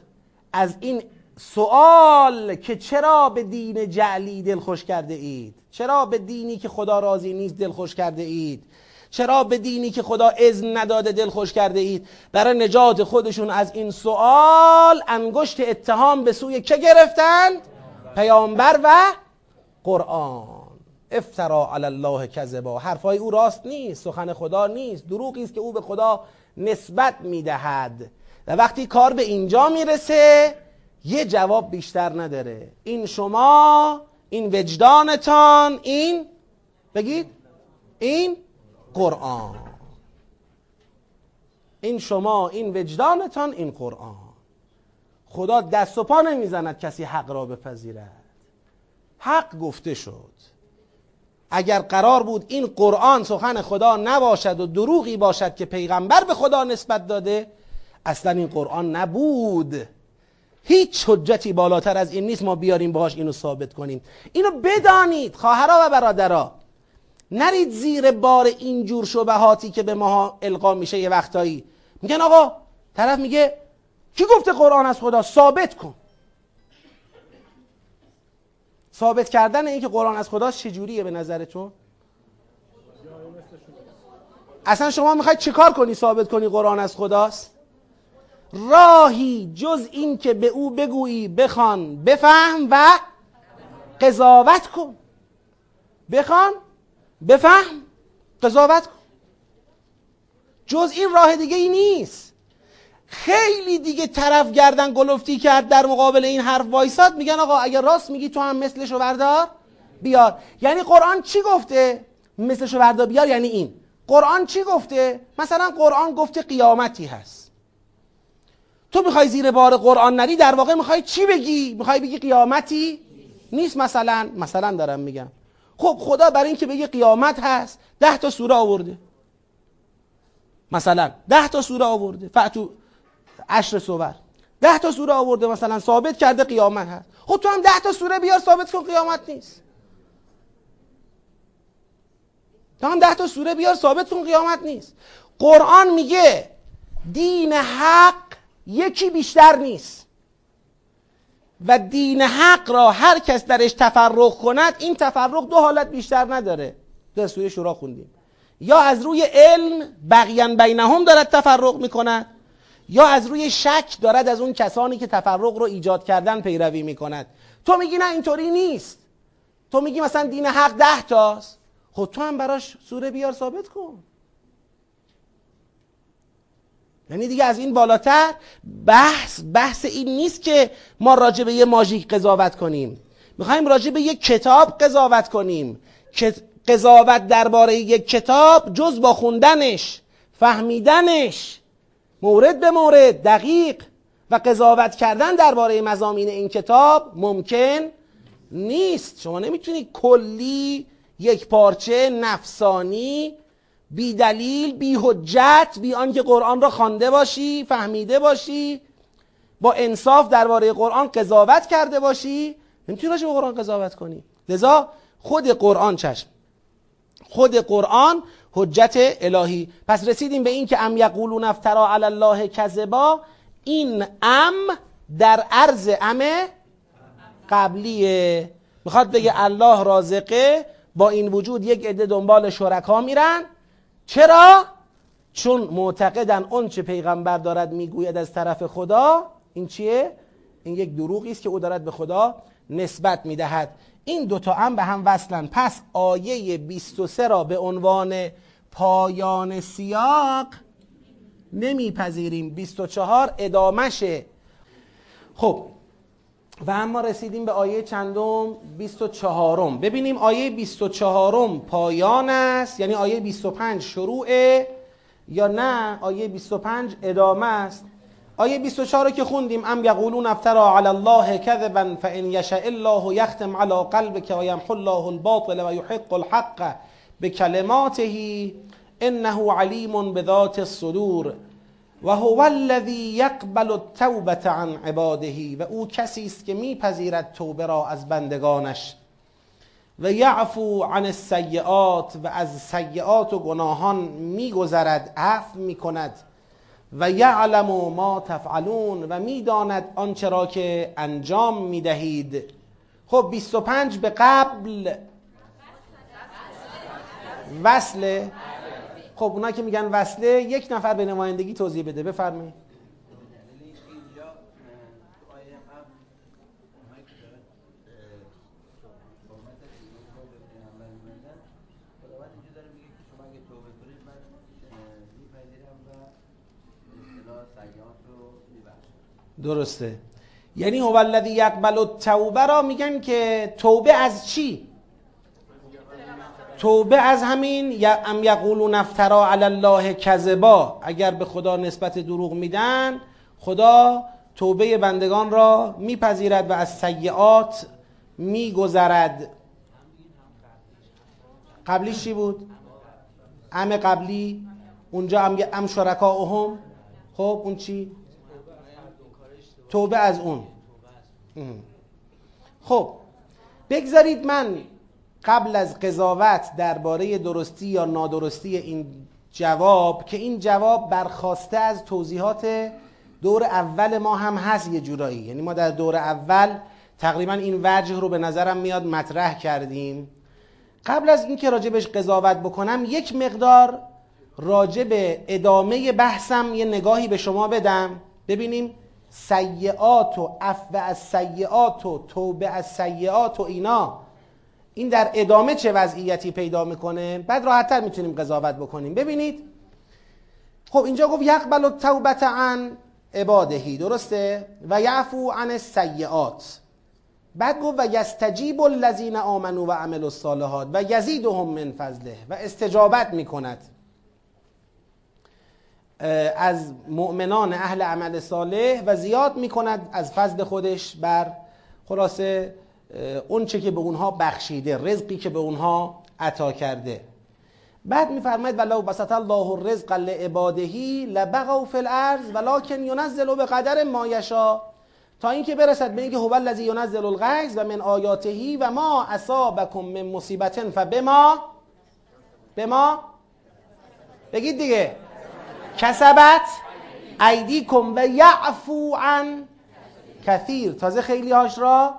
از این سوال که چرا به دین جعلی دل خوش کرده اید؟ چرا به دینی که خدا راضی نیست دل خوش کرده اید؟ چرا به دینی که خدا اذن نداده دل خوش کرده اید؟ برای نجات خودشون از این سوال انگشت اتهام به سوی که گرفتند پیامبر و قرآن. افترا علی الله کذبا. حرفای او راست نیست سخن خدا نیست. دروغی است که او به خدا نسبت می‌دهد. و وقتی کار به اینجا می‌رسه یه جواب بیشتر نداره. این شما این وجدانتان این بگید این قرآن. این شما این وجدانتان این قرآن. خدا دست و پا نمی‌زند کسی حق را بپذیرد. حق گفته شد. اگر قرار بود این قرآن سخن خدا نباشد و دروغی باشد که پیغمبر به خدا نسبت داده اصلا این قرآن نبود. هیچ حجتی بالاتر از این نیست ما بیاریم باهاش اینو ثابت کنیم. اینو بدانید خواهرها و برادرها نرید زیر بار اینجور شبهاتی که به ما القا میشه یه وقتایی. میگن آقا طرف میگه کی گفته قرآن از خدا؟ ثابت کن. ثابت کردن این که قرآن از خداست چجوریه به نظرتون؟ اصلا شما می‌خواید چیکار کنی ثابت کنی قرآن از خداست؟ راهی جز این که به او بگویی بخوان بفهم و قضاوت کن. بخوان بفهم قضاوت کن. جز این راه دیگه ای نیست. خیلی دیگه طرف گردن گلفتی کرد در مقابل این حرف وایساد. میگن آقا اگر راست میگی تو هم مثلشو بردار بیار. یعنی قرآن چی گفته؟ مثلشو بردار بیار. یعنی این. قرآن چی گفته؟ مثلا قرآن گفته قیامتی هست. تو می‌خوای زیر بار قرآن نری در واقع می‌خوای چی بگی؟ می‌خوای بگی قیامتی؟ نیست مثلا. مثلا دارم میگم. خب خدا برای اینکه بگه قیامت هست ده تا سوره آورده. مثلا ده تا سوره آورده. فتو عشر سور ده تا سوره آورده مثلا ثابت کرده قیامت هست. خب تو هم ده تا سوره بیار ثابت کن قیامت نیست. تو هم ده تا سوره بیار ثابت کن قیامت نیست. قرآن میگه دین حق یکی بیشتر نیست. و دین حق را هر کس درش تفرق کند این تفرق دو حالت بیشتر نداره. در سوره شورا خوندیم. یا از روی علم بقیان بینهم دارد تفرق می‌کند یا از روی شک دارد از اون کسانی که تفرق رو ایجاد کردن پیروی می‌کند. تو میگی نه اینطوری نیست. تو میگی مثلا دین حق ده تاست. خب تو هم براش سوره بیار ثابت کن. یعنی دیگه از این بالاتر بحث بحث این نیست که ما راجع به یه ماژیک قضاوت کنیم. می‌خوایم راجع به یک کتاب قضاوت کنیم. که قضاوت درباره یک کتاب جز با خوندنش فهمیدنش مورد به مورد دقیق و قضاوت کردن درباره مزامین این کتاب ممکن نیست. شما نمی‌تونید کلی یک پارچه نفسانی بی دلیل بی حجت بی آنکه قرآن را خوانده باشی فهمیده باشی با انصاف درباره قرآن قضاوت کرده باشی. نمی‌تونی راجع به قرآن قضاوت کنی. لذا خود قرآن چشم. خود قرآن حجت الهی. پس رسیدیم به این که ام یقولون افترا علی الله کذبا. این ام در عرض ام قبلیه. می‌خواد بگه الله رازقه. با این وجود یک عده دنبال شرکا میرن. چرا؟ چون معتقدن اون چه پیغمبر دارد می‌گوید از طرف خدا این چیه؟ این یک دروغی است که او دارد به خدا نسبت می‌دهد. این دوتا هم به هم وصلن. پس آیه 23 را به عنوان پایان سیاق نمیپذیریم. 24 ادامشه خب و اما رسیدیم به آیه چندم؟ 24 ببینیم آیه 24 پایان است؟ یعنی آیه 25 شروعه یا نه؟ آیه 25 ادامه است. آیه 24 رو که خوندیم ام یقولون افترا علی الله کذبا فان یشاء الله یختم علی قلبک و یمحو الله الباطل و یحق الحق بکلماته. انه علیم بذات الصدور. و هو الذی یقبل التوبه عن عباده و او کسی است که میپذیرد توبه را از بندگانش. و یعفو عن السیئات و از سیئات و گناهان میگذرد عفو می‌کند. و یعلم ما تفعلون و می‌داند آنچه را که انجام می‌دهید. خب 25 به قبل. وصله. خب اونا که میگن وصله یک نفر به نمایندگی توضیح بده. بفرمایید. درسته. یعنی هو الذی یقبل التوبه را میگن که توبه از چی؟ توبه از همین ام یقولون افترا علی الله کذبا. اگر به خدا نسبت دروغ میدن خدا توبه بندگان را میپذیرد و از سیعات میگذرد. قبلیش چی بود؟ ام قبلی. اونجا هم ام شرکاهم خب اون چی؟ توبه از اون. خب بگذارید من قبل از قضاوت درباره درستی یا نادرستی این جواب که این جواب برخواسته از توضیحات دور اول ما هم هست یه جورایی. یعنی ما در دور اول تقریبا این وجه رو به نظرم میاد مطرح کردیم. قبل از اینکه راجبش قضاوت بکنم یک مقدار راجب ادامه بحثم یه نگاهی به شما بدم. ببینیم سیعات و عفو از سیعات و توبه از سیعات و اینا. این در ادامه چه وضعیتی پیدا می‌کنه؟ بعد راحتتر می‌تونیم قضاوت بکنیم. ببینید. خب اینجا گفت یقبل التوبت عن عبادهی درسته؟ و یعفو عن السیئات. بعد گفت و یستجیب الذین آمنوا و عملوا الصالحات و یزیدهم من فضله. و استجابت می‌کند. از مؤمنان اهل عمل صالح و زیاد می‌کند از فضل خودش بر خلاصه اون چه که به اونها بخشیده رزقی که به اونها عطا کرده. بعد میفرماید ولو بسط الله الرزق لعبادهی لبغوا فی الارض ولکن ینزل به قدر ما یشا تا اینکه برسد به اینکه هو الذی ینزل الغیث و من آیاتهی و ما اصابکم من مصیبت فبما؟ بما؟ بگید دیگه. کسبت ایدیکم و یعفو عن کثیر تازه خیلی هاش را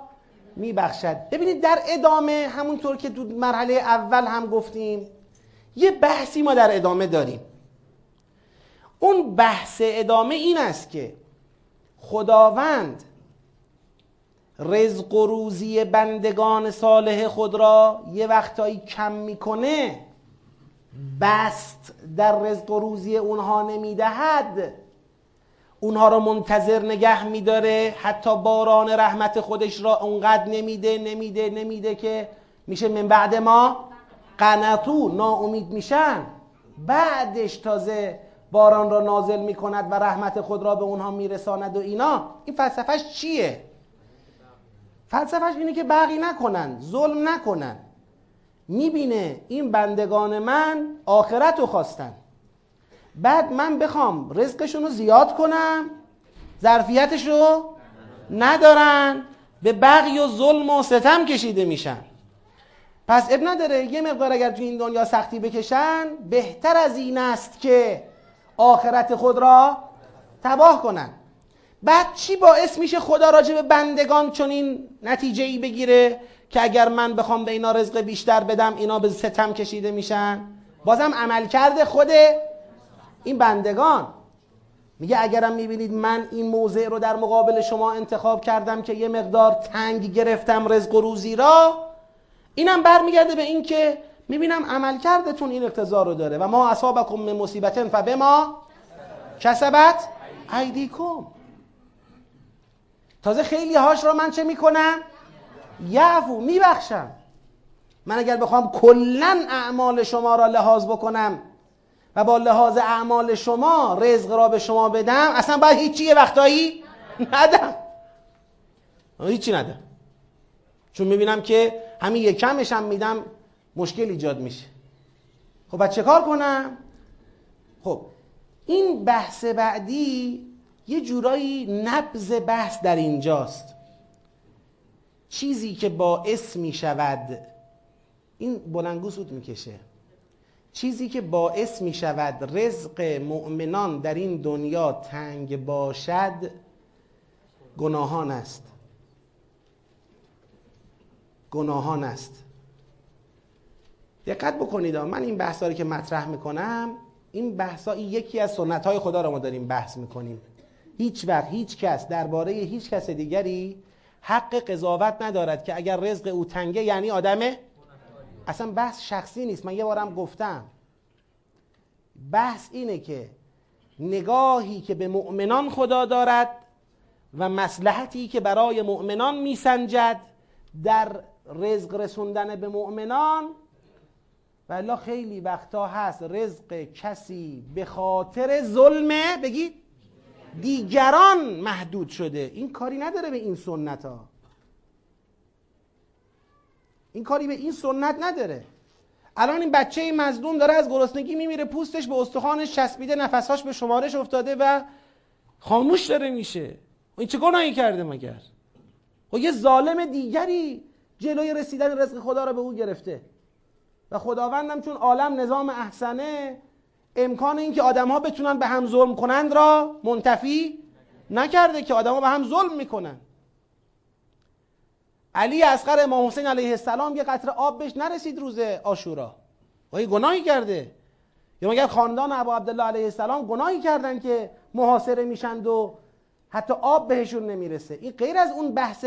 میبخشد. ببینید در ادامه همونطور که تو مرحله اول هم گفتیم یه بحثی ما در ادامه داریم. اون بحث ادامه این است که خداوند رزق و روزی بندگان صالح خود را یه وقتایی کم می‌کنه بست در رزق و روزی اونها نمی‌دهد. اونها را منتظر نگه میداره. حتی باران رحمت خودش را اونقدر نمیده نمیده نمیده که میشه من بعد ما قنطو ناامید میشن. بعدش تازه باران را نازل می‌کند و رحمت خود را به اونها میرساند و اینا. این فلسفهش چیه؟ فلسفهش اینه که بقی نکنن ظلم نکنن. می‌بینه این بندگان من آخرت رو خواستن. بعد من بخوام رزقشون رو زیاد کنم ظرفیتش رو ندارن به بقی و ظلم و ستم کشیده میشن. پس اب نداره یه مقدار اگر تو این دنیا سختی بکشن بهتر از این است که آخرت خود را تباه کنن. بعد چی باعث میشه خدا راجع به بندگان این نتیجه ای بگیره که اگر من بخوام به اینا رزق بیشتر بدم اینا به ستم کشیده میشن؟ بازم عمل کرده خود این بندگان. میگه اگرم می‌بینید من این موضع رو در مقابل شما انتخاب کردم که یه مقدار تنگ گرفتم رزق و روزی را اینم برمیگرده به این که می‌بینم عمل کردتون این اقتضا رو داره و ما اصابکم من مصیبتن فبما کسبت ایدیکم. تازه خیلی هاش را من چه می‌کنم؟ یعفو میبخشم. من اگر بخوام کلا اعمال شما را لحاظ بکنم و با لحاظ اعمال شما رزق را به شما بدم اصلا باید هیچی یه وقتایی ندم. هیچی ندم. چون می‌بینم که همین یک کمش هم میدم مشکل ایجاد میشه. خب بعد چه کار کنم؟ خب این بحث بعدی یه جورایی نبز بحث در اینجاست. چیزی که باعث می شود این بلنگو سود می‌کشه. چیزی که باعث می شود رزق مؤمنان در این دنیا تنگ باشد گناهان است. گناهان است. دقت بکنید من این بحثا رو که مطرح می‌کنم این بحثا یکی از سنت های خدا رو ما داریم بحث می‌کنیم. هیچ وقت هیچ کس درباره هیچ کس دیگری حق قضاوت ندارد که اگر رزق او تنگه یعنی آدمه اصلا بحث شخصی نیست. من یه بارم گفتم. بحث اینه که نگاهی که به مؤمنان خدا دارد و مسلحتی که برای مؤمنان میسنجد در رزق رسوندن به مؤمنان ولی خیلی وقتا هست رزق کسی به خاطر ظلمه بگید دیگران محدود شده. این کاری نداره به این سنت ها این کاری به این سنت نداره. الان این بچه مظلوم داره از گرسنگی میمیره پوستش به استخوانش چسبیده نفسهاش به شمارش افتاده و خاموش داره میشه. این چه گناهی کرده مگر؟ و یه ظالم دیگری جلوی رسیدن رزق خدا را به او گرفته. و خداوندم چون عالم نظام احسنه امکان اینکه آدم بتونن به هم ظلم کنند را منتفی نکرده که آدما به هم ظلم می‌کنن. علی اصغر امام حسین علیه السلام یه قطره آب بهش نرسید روز آشورا و یه گناهی کرده. یا مگر خاندان ابو عبدالله علیه السلام گناهی کردن که محاصره میشند و حتی آب بهشون نمی‌رسه؟ این غیر از اون بحث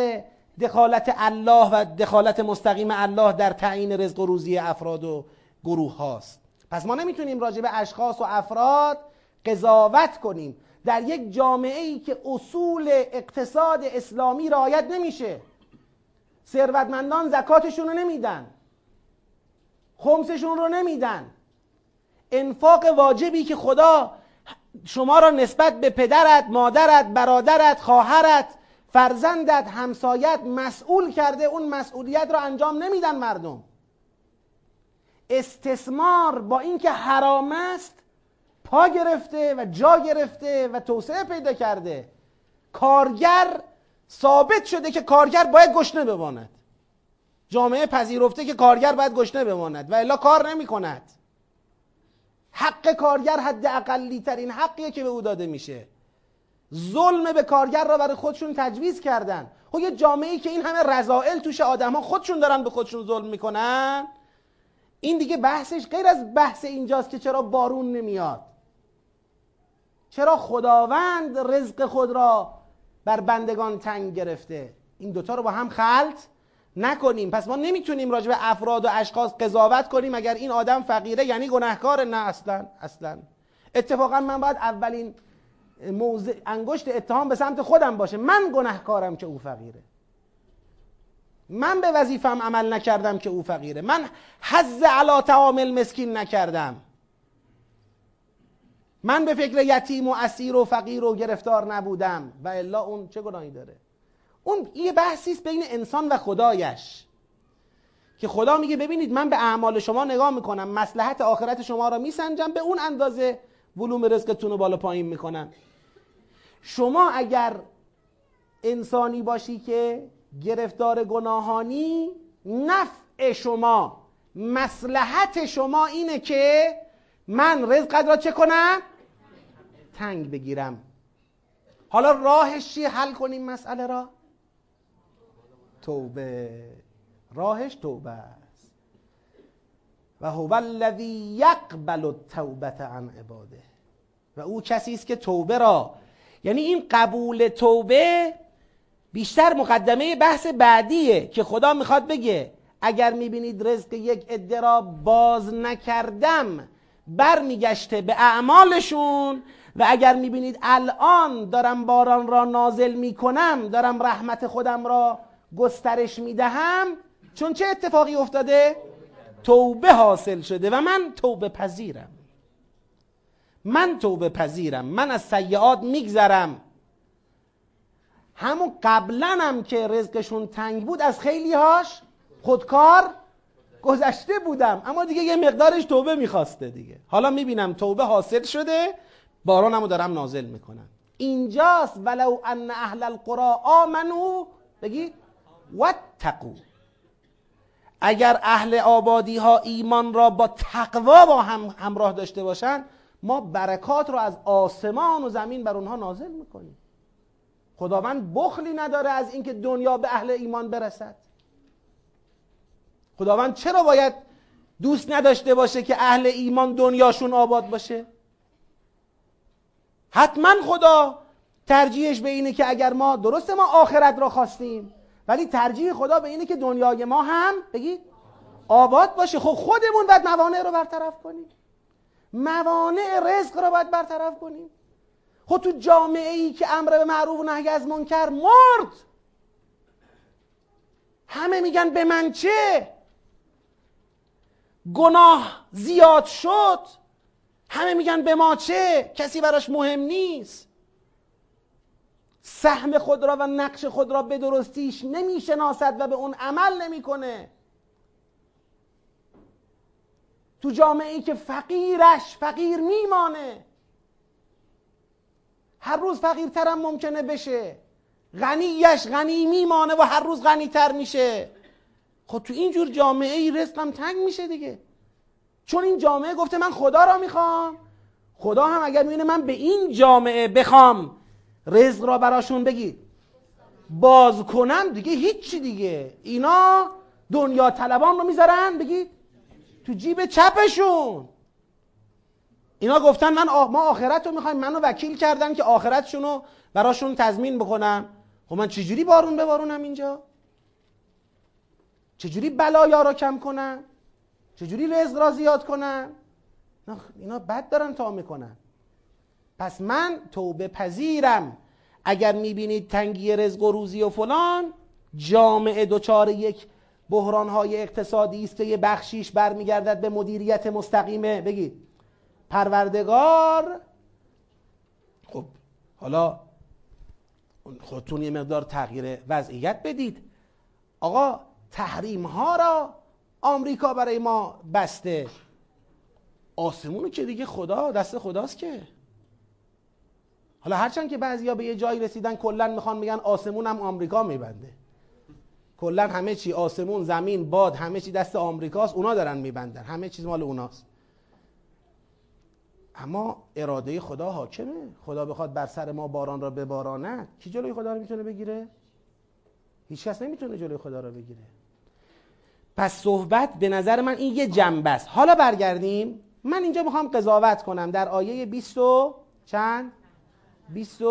دخالت الله و دخالت مستقیم الله در تعیین رزق و روزی افراد و گروه هاست. پس ما نمی‌تونیم راجع به اشخاص و افراد قضاوت کنیم. در یک جامعه ای که اصول اقتصاد اسلامی رعایت نمیشه. ثروتمندان زکاتشون رو نمیدن. خمسشون رو نمیدن. انفاق واجبی که خدا شما را نسبت به پدرت، مادرت، برادرت، خواهرت، فرزندت، همسایت مسئول کرده اون مسئولیت را انجام نمیدن مردم. استثمار با اینکه حرام است پا گرفته و جا گرفته و توسعه پیدا کرده. کارگر ثابت شده که کارگر باید گشنه بماند. جامعه پذیرفته که کارگر باید گشنه بماند و الا کار نمی کند حق کارگر حد اقلی ترین حقیه که به او داده میشه. ظلم به کارگر را برای خودشون تجویز کردن. خب یه جامعه که این همه رضائل توش آدم ها خودشون دارن به خودشون ظلم می‌کنن این دیگه بحثش غیر از بحث اینجاست که چرا بارون نمیاد. چرا خداوند رزق خود را بر بندگان تنگ گرفته. این دوتا رو با هم خلط نکنیم. پس ما نمی‌تونیم راجع به افراد و اشخاص قضاوت کنیم اگر این آدم فقیره یعنی گناهکار نه اصلا اصلا. اتفاقا من باید اولین موضع انگشت اتهام به سمت خودم باشه. من گناهکارم که او فقیره. من به وظیفم عمل نکردم که او فقیره. من حز علا تعامل مسکین نکردم. من به فکر یتیم و اسیر و فقیر و گرفتار نبودم و الا اون چه گناهی داره؟ اون یه بحثی است بین انسان و خدایش که خدا میگه ببینید من به اعمال شما نگاه می‌کنم مسلحت آخرت شما را میسنجم به اون اندازه ولوم رزقتون رو بالا پایین می‌کنم. شما اگر انسانی باشی که گرفتار گناهانی نفع شما مسلحت شما اینه که من رزقت را چه کنم؟ تنگ بگیرم. حالا راهش چیه؟ حل کنیم مسئله را. توبه. راهش توبه است. و هو الذی یقبل التوبه عن عباده. و او کسی است که توبه را یعنی این قبول توبه بیشتر مقدمه بحث بعدیه که خدا می‌خواد بگه اگر می‌بینید رزق یک ادرا باز نکردم برمیگشته به اعمالشون و اگر می‌بینید الان دارم باران را نازل می‌کنم دارم رحمت خودم را گسترش می‌دهم چون چه اتفاقی افتاده؟ توبه حاصل شده و من توبه پذیرم. من توبه پذیرم. من از سیعات میگذرم. همون قبلا هم که رزقشون تنگ بود از خیلی هاش خودکار گذشته بودم. اما دیگه یه مقدارش توبه می‌خواسته دیگه. حالا می‌بینم توبه حاصل شده بارانمو دارم نازل می‌کنم اینجاست ولو ان اهل القرى آمنو بگید واتقو اگر اهل آبادی ها ایمان را با تقوا با هم همراه داشته باشن ما برکات رو از آسمان و زمین بر اونها نازل می‌کنیم. خداوند بخلی نداره از اینکه دنیا به اهل ایمان برسد. خداوند چرا باید دوست نداشته باشه که اهل ایمان دنیاشون آباد باشه؟ حتما خدا ترجیحش به اینه که اگر ما درست ما آخرت را خواستیم ولی ترجیح خدا به اینه که دنیای ما هم بگید آباد باشه. خب خودمون باید موانع رو برطرف کنیم. موانع رزق رو باید برطرف کنیم. خب تو جامعه ای که امر به معروف و نهی از منکر مرد. همه میگن به من چه؟ گناه زیاد شد. همه میگن به ما چه؟ کسی براش مهم نیست. سهم خود را و نقش خود را به درستیش نمی‌شناسد و به اون عمل نمی‌کنه تو جامعه ای که فقیرش فقیر میمانه. هر روز فقیرترم ممکنه بشه. غنیش غنی میمانه و هر روز غنیتر میشه. خب تو اینجور جامعه ای رزقم تنگ میشه دیگه. چون این جامعه گفته من خدا را می‌خوام خدا هم اگر می‌بینه من به این جامعه بخوام رزق را براشون بگید باز کنم دیگه هیچی دیگه. اینا دنیا طلبان رو می‌ذارن بگید تو جیب چپشون. اینا گفتن من آ... ما آخرت رو می‌خوایم منو وکیل کردن که آخرتشون رو براشون تضمین بکنم. خب من چجوری بارون ببارونم اینجا؟ چجوری بلایا رو کم کنم؟ چجوری رزق را زیاد کنم اینا بد دارن تا می‌کنن. پس من توبه پذیرم. اگر می‌بینید تنگی رزق و روزی و فلان جامعه دچار یک بحران های اقتصادی است که یه بخشیش برمیگردد به مدیریت مستقیمه. بگید. پروردگار خب حالا خودتون یه مقدار تغییر وضعیت بدید. آقا تحریم ها را آمریکا برای ما بسته. آسمونو که دیگه خدا دست خداست که. حالا هرچند که بعضیا به یه جایی رسیدن کلا می‌خوان میگن آسمون هم آمریکا میبنده. کلا همه چی آسمون زمین باد همه چی دست آمریکاست اونا دارن میبندن. همه چیز مال اوناست. اما اراده خدا حاکمه. خدا بخواد بر سر ما باران را بباراند. کی جلوی خدا رو می‌تونه بگیره؟ هیچ کس نمی‌تونه جلوی خدا رو بگیره. پس صحبت به نظر من این یه جنبه است. حالا برگردیم. من اینجا می‌خوام قضاوت کنم. در آیه 20 چند؟ 20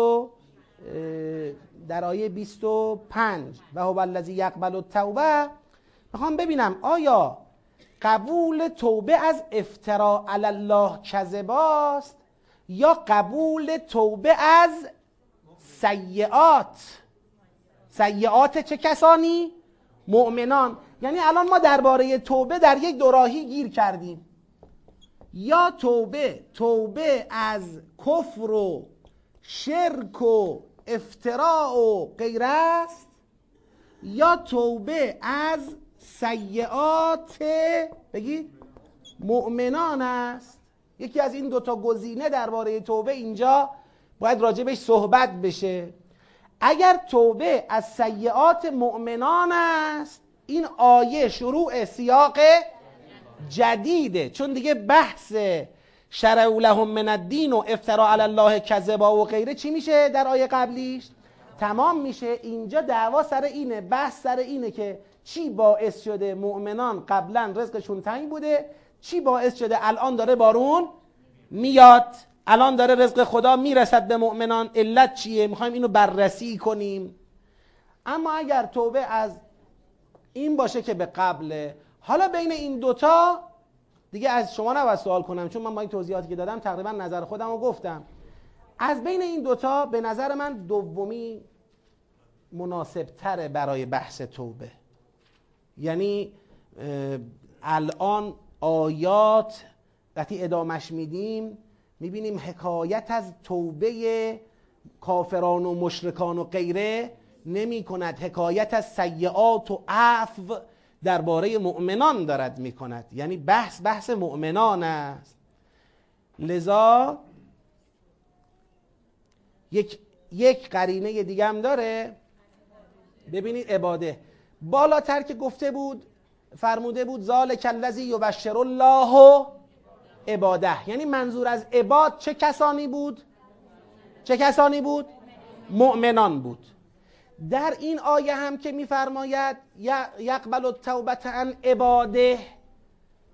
در آیه 25 و هو الذی یقبل التوبه. می‌خوام ببینم آیا قبول توبه از افترا علی الله کذباست یا قبول توبه از سیعات سیعات چه کسانی؟ مؤمنان. یعنی الان ما درباره توبه در یک دوراهی گیر کردیم. یا توبه توبه از کفر و شرک و افتراع و غیره است. یا توبه از سیعات بگید مؤمنان است. یکی از این دوتا گزینه درباره توبه اینجا باید راجبش صحبت بشه. اگر توبه از سیعات مؤمنان است این آیه شروع سیاق جدیده. چون دیگه بحث شرعو لهم من الدین و افترا علی الله کذبا و غیره چی میشه در آیه قبلیش؟ تمام میشه. اینجا دعوا سر اینه بحث سر اینه که چی باعث شده مؤمنان قبلا رزقشون تنگ بوده؟ چی باعث شده الان داره بارون میاد؟ الان داره رزق خدا می‌رسد به مؤمنان؟ علت چیه؟ می‌خوایم اینو بررسی کنیم. اما اگر توبه از این باشه که به قبله حالا بین این دوتا دیگه از شما نباید سوال کنم چون من با این توضیحاتی که دادم تقریبا نظر خودم رو گفتم. از بین این دوتا به نظر من دومی مناسب تره برای بحث توبه. یعنی الان آیات وقتی ادامش میدیم می‌بینیم حکایت از توبه کافران و مشرکان و غیره نمی کند. حکایت از سیعات و عفو درباره مؤمنان دارد می کند. یعنی بحث بحث مؤمنان است. لذا یک یک قرینه دیگه هم داره. ببینید عباده. بالاتر که گفته بود فرموده بود ذالک الذی یبشر الله عباده. یعنی منظور از عباد چه کسانی بود؟ چه کسانی بود؟ مؤمنان بود. در این آیه هم که میفرماید یقبل التوبه عن عباده.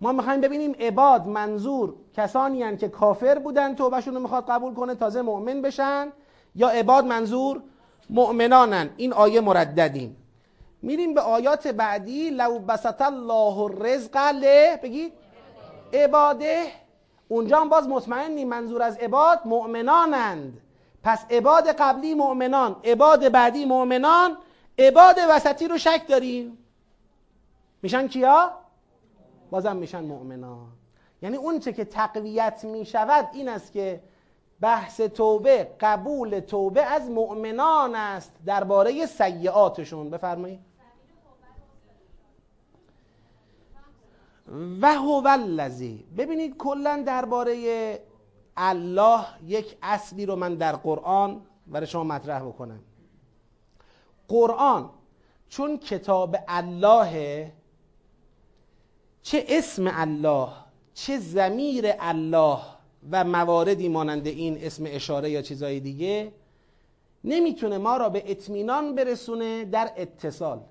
ما می‌خوایم ببینیم عباد منظور کسانی هن که کافر بودن توبهشون رو می‌خواد قبول کنه تازه مؤمن بشن یا عباد منظور مؤمنانن؟ این آیه مرددیم. میریم به آیات بعدی. لو بسط الله الرزق له بگید عباده. اونجا هم باز مطمئنی منظور از عباد مؤمنانند. پس عباد قبلی مؤمنان عباد بعدی مؤمنان عباد وسطی رو شک داریم. میشن کیا؟ بازم میشن مؤمنان. یعنی اون چه که تقویت می‌شود این است که بحث توبه قبول توبه از مؤمنان است درباره سیعاتشون بفرمایید. و هو الذی ببینید کلا درباره الله یک اصلی رو من در قرآن برای شما مطرح بکنم. قرآن چون کتاب الله چه اسم الله چه زمیر الله و مواردی مانند این اسم اشاره یا چیزای دیگه نمی‌تونه ما را به اطمینان برسونه در اتصال.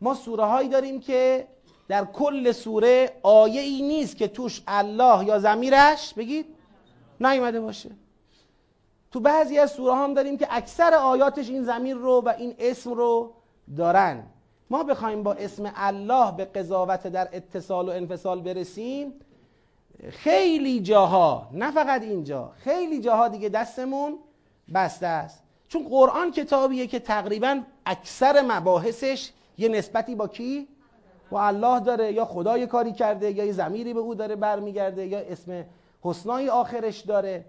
ما سوره هایی داریم که در کل سوره آیه ای نیست که توش الله یا زمیرش بگید؟ نیومده باشه. تو بعضی از سوره هم داریم که اکثر آیاتش این زمیر رو و این اسم رو دارن. ما بخوایم با اسم الله به قضاوت در اتصال و انفصال برسیم. خیلی جاها نه فقط اینجا خیلی جاها دیگه دستمون بسته است. چون قرآن کتابیه که تقریبا اکثر مباحثش یه نسبتی با کی؟ با الله داره یا خدای کاری کرده یا یه زمیری به او داره برمیگرده یا اسم حسنایی آخرش داره.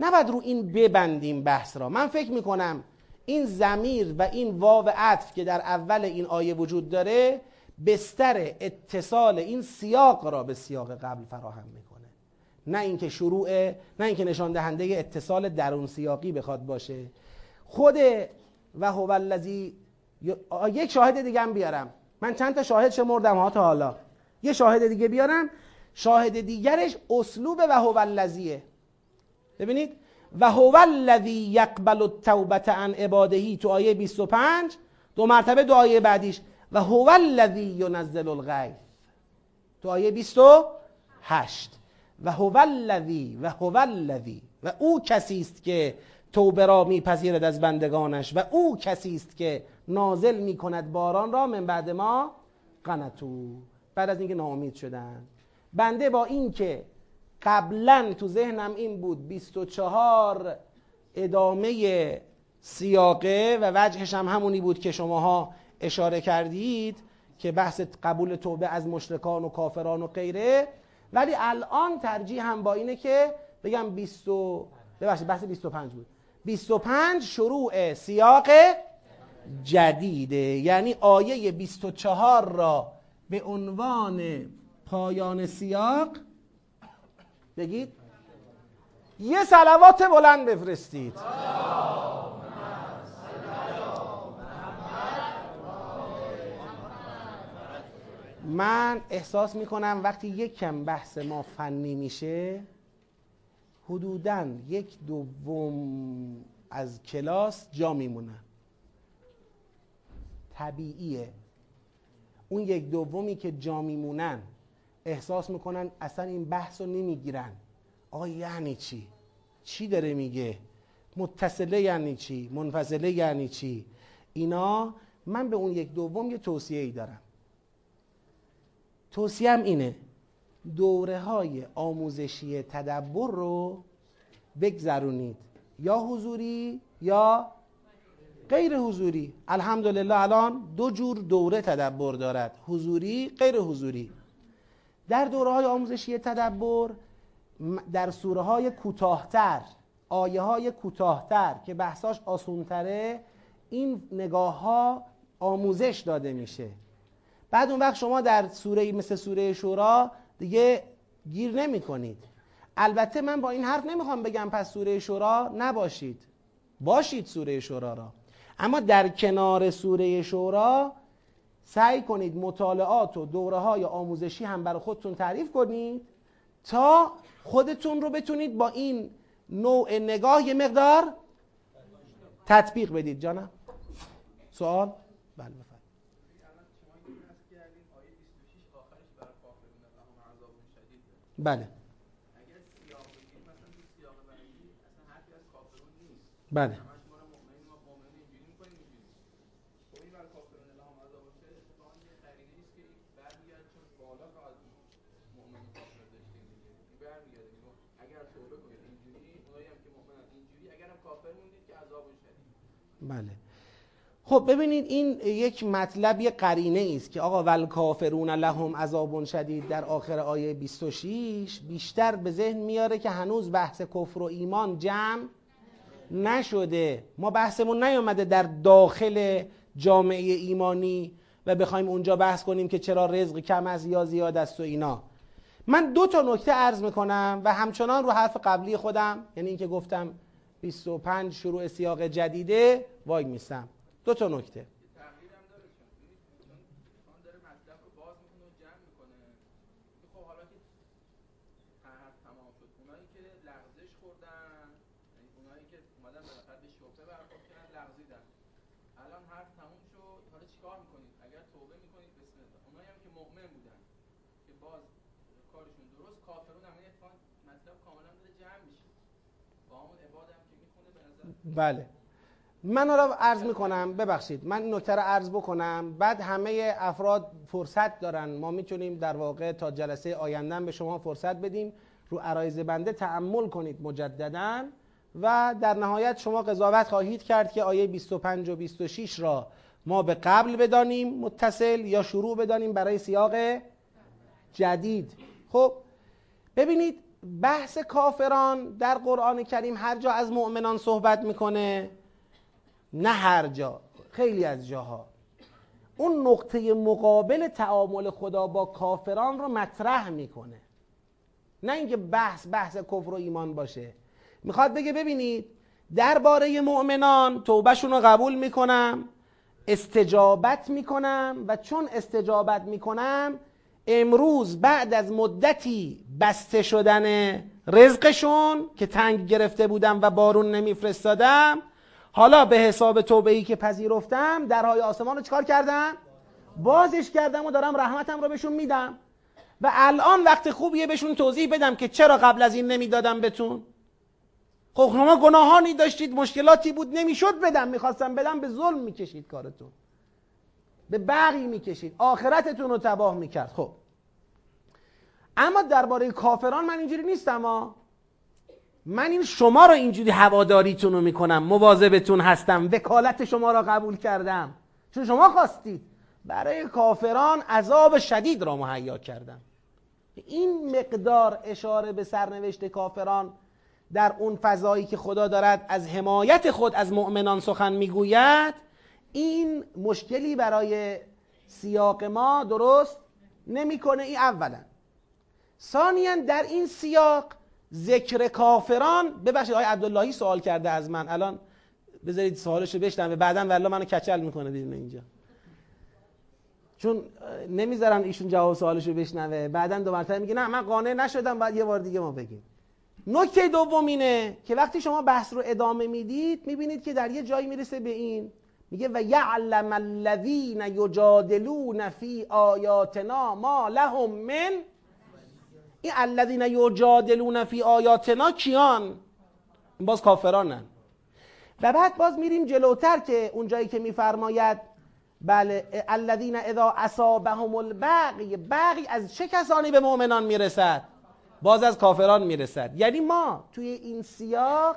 نباید رو این ببندیم بحث را. من فکر می‌کنم این زمیر و این واو عطف که در اول این آیه وجود داره بستر اتصال این سیاق را به سیاق قبل فراهم می‌کنه. نه اینکه شروع نه اینکه نشان دهنده اتصال درون سیاقی بخواد باشه. خود و هو الذی یک شاهد دیگه هم بیارم. من چند تا شاهد شمردم ها تا حالا. یه شاهد دیگه بیارم. شاهد دیگرش اسلوب و هو الذیه. ببینید؟ و هو الذی یقبل التوبه عن عبادهی تو آیه 25 دو مرتبه دو آیه بعدیش. و هو الذی ینزل الغیث. تو آیه 28 و هو الذی و هو الذی. و او کسی است که توبه را میپذیرد از بندگانش. و او کسی است که نازل می‌کند باران را من بعد ما قنتو بعد از اینکه ناامید شدن. بنده با اینکه قبلا تو ذهنم این بود 24 ادامه سیاقه و وجهش هم همونی بود که شماها اشاره کردید که بحث قبول توبه از مشرکان و کافران و غیره. ولی الان ترجیح هم با اینه که بگم 20 ببخشید بحث 25 بود. 25 شروع سیاق جدیده. یعنی آیه 24 را به عنوان پایان سیاق بگید یه سلوات بلند بفرستید. من احساس می‌کنم وقتی یک کم بحث ما فنی میشه حدودا یک دوم از کلاس جا میمونن. طبیعیه. اون یک دومی که جا میمونن احساس می‌کنن اصلا این بحث رو نمی‌گیرن. آقا یعنی چی؟ چی داره میگه؟ متصله یعنی چی؟ منفصله یعنی چی؟ اینا من به اون یک دوم یه توصیه ای دارم توصیم اینه. دوره های آموزشی تدبر رو بگذرونید. یا حضوری یا غیر حضوری. الحمدلله الان دو جور دوره تدبر دارد. حضوری غیر حضوری. در دوره های آموزشی تدبر در سوره های کوتاهتر آیه های کوتاهتر که بحثاش آسونتره این نگاه ها آموزش داده میشه. بعد اون وقت شما در سوره مثل سوره شورا دیگه گیر نمی کنید البته من با این حرف نمی‌خوام بگم پس سوره شورا نباشید. باشید سوره شورا را. اما در کنار سوره شورا سعی کنید مطالعات و دوره های آموزشی هم برای خودتون تعریف کنید تا خودتون رو بتونید با این نوع نگاه یه مقدار تطبیق بدید. جانم. سوال؟ بله بله. بله. بله. خب ببینید این یک مطلب یه قرینه است که آقا ول کافرون لهم عذاب شدید در آخر آیه 26 بیشتر به ذهن میاره که هنوز بحث کفر و ایمان جمع نشده. ما بحثمون نیامده در داخل جامعه ایمانی و بخوایم اونجا بحث کنیم که چرا رزق کم است یا زیاد است و اینا. من دو تا نکته عرض می‌کنم و همچنان رو حرف قبلی خودم یعنی اینکه گفتم 25 شروع سیاق جدیده وای میسم. دو تا نکته. بله. من را عرض می‌کنم ببخشید من نکته رو عرض بکنم. بعد همه افراد فرصت دارن. ما می‌تونیم در واقع تا جلسه آینده به شما فرصت بدیم رو عرایز بنده تعمل کنید مجددا و در نهایت شما قضاوت خواهید کرد که آیه 25 و 26 را ما به قبل بدانیم متصل یا شروع بدانیم برای سیاق جدید. خب ببینید بحث کافران در قرآن کریم هر جا از مؤمنان صحبت می‌کنه نه هر جا خیلی از جاها. اون نقطه مقابل تعامل خدا با کافران رو مطرح می‌کنه. نه اینکه بحث بحث کفر و ایمان باشه. می‌خواد بگه ببینید درباره مؤمنان توبهشون رو قبول می‌کنم استجابت می‌کنم و چون استجابت می‌کنم امروز بعد از مدتی بسته شدن رزقشون که تنگ گرفته بودم و بارون نمیفرستادم حالا به حساب توبه ای که پذیرفتم درهای آسمان رو چکار کردم؟ بازش کردم و دارم رحمتم رو بهشون میدم. و الان وقت خوبیه بهشون توضیح بدم که چرا قبل از این نمی‌دادم بهتون. خب شما گناهانی داشتید مشکلاتی بود نمی‌شد بدم می‌خواستم بدم به ظلم می‌کشید کارتون. به بقی می‌کشید. آخرتتون رو تباه می‌کرد. خب. اما درباره کافران من اینجوری نیستم ها من این شما رو اینجوری هواداریتون رو می‌کنم. مواظبتون هستم. وکالت شما را قبول کردم. چون شما خواستید. برای کافران عذاب شدید را مهیا کردم. این مقدار اشاره به سرنوشت کافران در اون فضایی که خدا دارد از حمایت خود از مؤمنان سخن می‌گوید این مشکلی برای سیاق ما درست نمی‌کنه این اولا. ثانیا در این سیاق ذکر کافران ببخشید آقای عبداللهی سوال کرده از من الان بذارید سوالش رو بشنوه بعدا والله منو کچل می‌کنه بیرون اینجا. چون نمی‌ذارن ایشون جواب سوالش رو بشنوه بعدا دو مرتبه میگه نه من قانع نشدم بعد یه بار دیگه ما بگیم. نکته دوم اینه که وقتی شما بحث رو ادامه می‌دید می‌بینید که در یه جایی می‌رسه به این میگه و یعلم الذین یجادلون فی آیاتنا ما لهم من. این الذین یجادلون فی آیاتنا کیان؟ باز کافرانن. و بعد باز میریم جلوتر که اون جایی که میفرماید بله الذین اذا اصابهم البغی. بغی از چه کسانی به مؤمنان می‌رسد؟ باز از کافران می‌رسد. یعنی ما توی این سیاق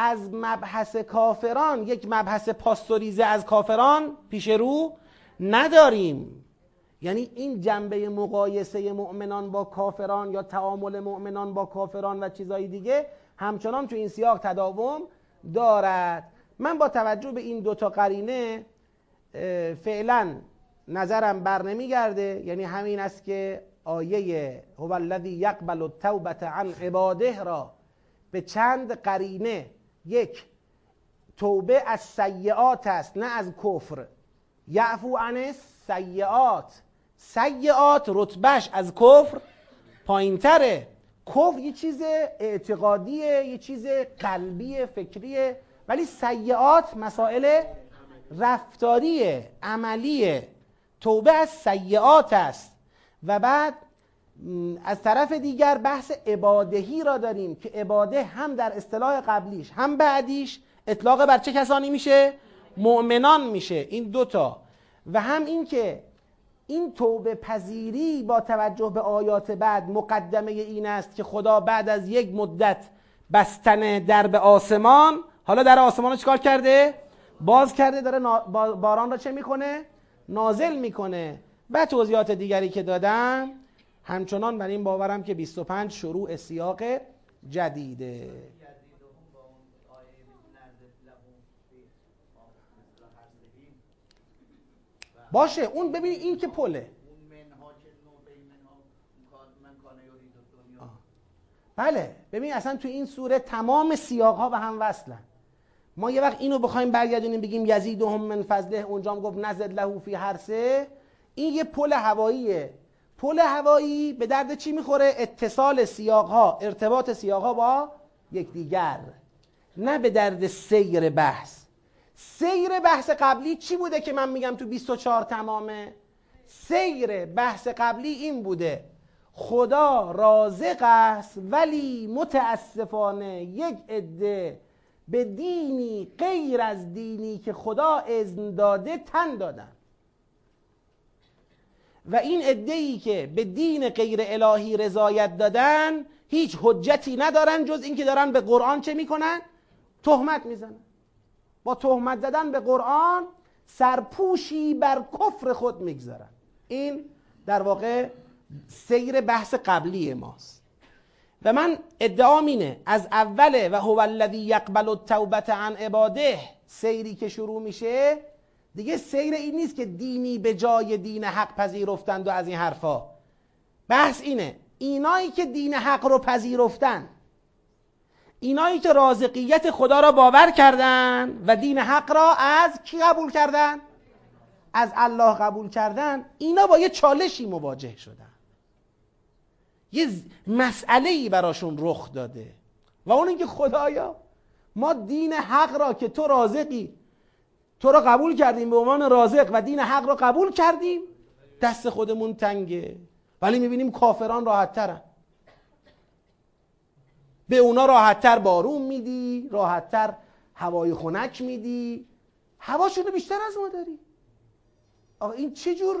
از مبحث کافران یک مبحث پاستوریزه از کافران پیش رو نداریم. یعنی این جنبه مقایسه مؤمنان با کافران یا تعامل مؤمنان با کافران و چیزهای دیگه همچنان تو این سیاق تداوم دارد. من با توجه به این دوتا قرینه فعلا نظرم بر نمیگرده. یعنی همین است که آیه هو الذی یقبل التوبه عن عباده را به چند قرینه یک توبه از سیعات است نه از کفر. یعفو عن سیعات سیعات رتبهش از کفر پایینتره. کفر یه چیز اعتقادیه یه چیز قلبی فکریه ولی سیعات مسائل رفتاریه عملیه. توبه از سیعات است. و بعد از طرف دیگر بحث عبادهی را داریم که عباده هم در اصطلاح قبلیش هم بعدیش اطلاق بر چه کسانی میشه مؤمنان میشه این دوتا و هم این که این توبه پذیری با توجه به آیات بعد مقدمه این است که خدا بعد از یک مدت بستن درب آسمان حالا در آسمان رو چکار کرده؟ باز کرده داره باران را چه می‌کنه؟ نازل می‌کنه و توضیحات دیگری که دادم همچنان بر این باورم که 25 شروع سیاق جدیده. باشه اون ببین این که پله. بله ببین اصلا تو این سوره تمام سیاق ها به هم وصلن. ما یه وقت اینو بخوایم برگردونیم بگیم یزید هم من فضله اونجا گفت نزد لهو فی سه این یه پل هواییه پل هوایی به درد چی می‌خوره؟ اتصال سیاق ها ارتباط سیاق ها با یکدیگر. نه به درد سیر بحث. سیر بحث قبلی چی بوده که من میگم تو 24 تمامه؟ سیر بحث قبلی این بوده. خدا رازق است ولی متاسفانه یک عده به دینی غیر از دینی که خدا اذن داده تن دادن. و این ای که به دین غیر الهی رضایت دادن هیچ حجتی ندارن جز اینکه دارن به قرآن چه می‌کنن؟ تهمت می‌زنن. با تهمت زدن به قرآن سرپوشی بر کفر خود می‌گذارن. این در واقع سیر بحث قبلی ماست. و من ادعام اینه از اوله و هو الذی یقبل التوبه عن عباده سیری که شروع میشه دیگه سیر این نیست که دینی به جای دین حق پذیرفتند و از این حرفا. بحث اینه اینایی که دین حق رو پذیرفتن اینایی که رازقیت خدا را باور کردن و دین حق را از کی قبول کردن؟ از الله قبول کردن. اینا با یه چالشی مواجه شدن. یه مسئله ای براشون رخ داده. و اون اینکه خدایا ما دین حق را که تو رازقی تو را قبول کردیم به عنوان رازق و دین حق را قبول کردیم. دست خودمون تنگه. ولی می‌بینیم کافران راحت ترن به اونا راحتتر بارون میدی راحتتر هوای خنک میدی. هواشون بیشتر از ما داری. آقا این چه جور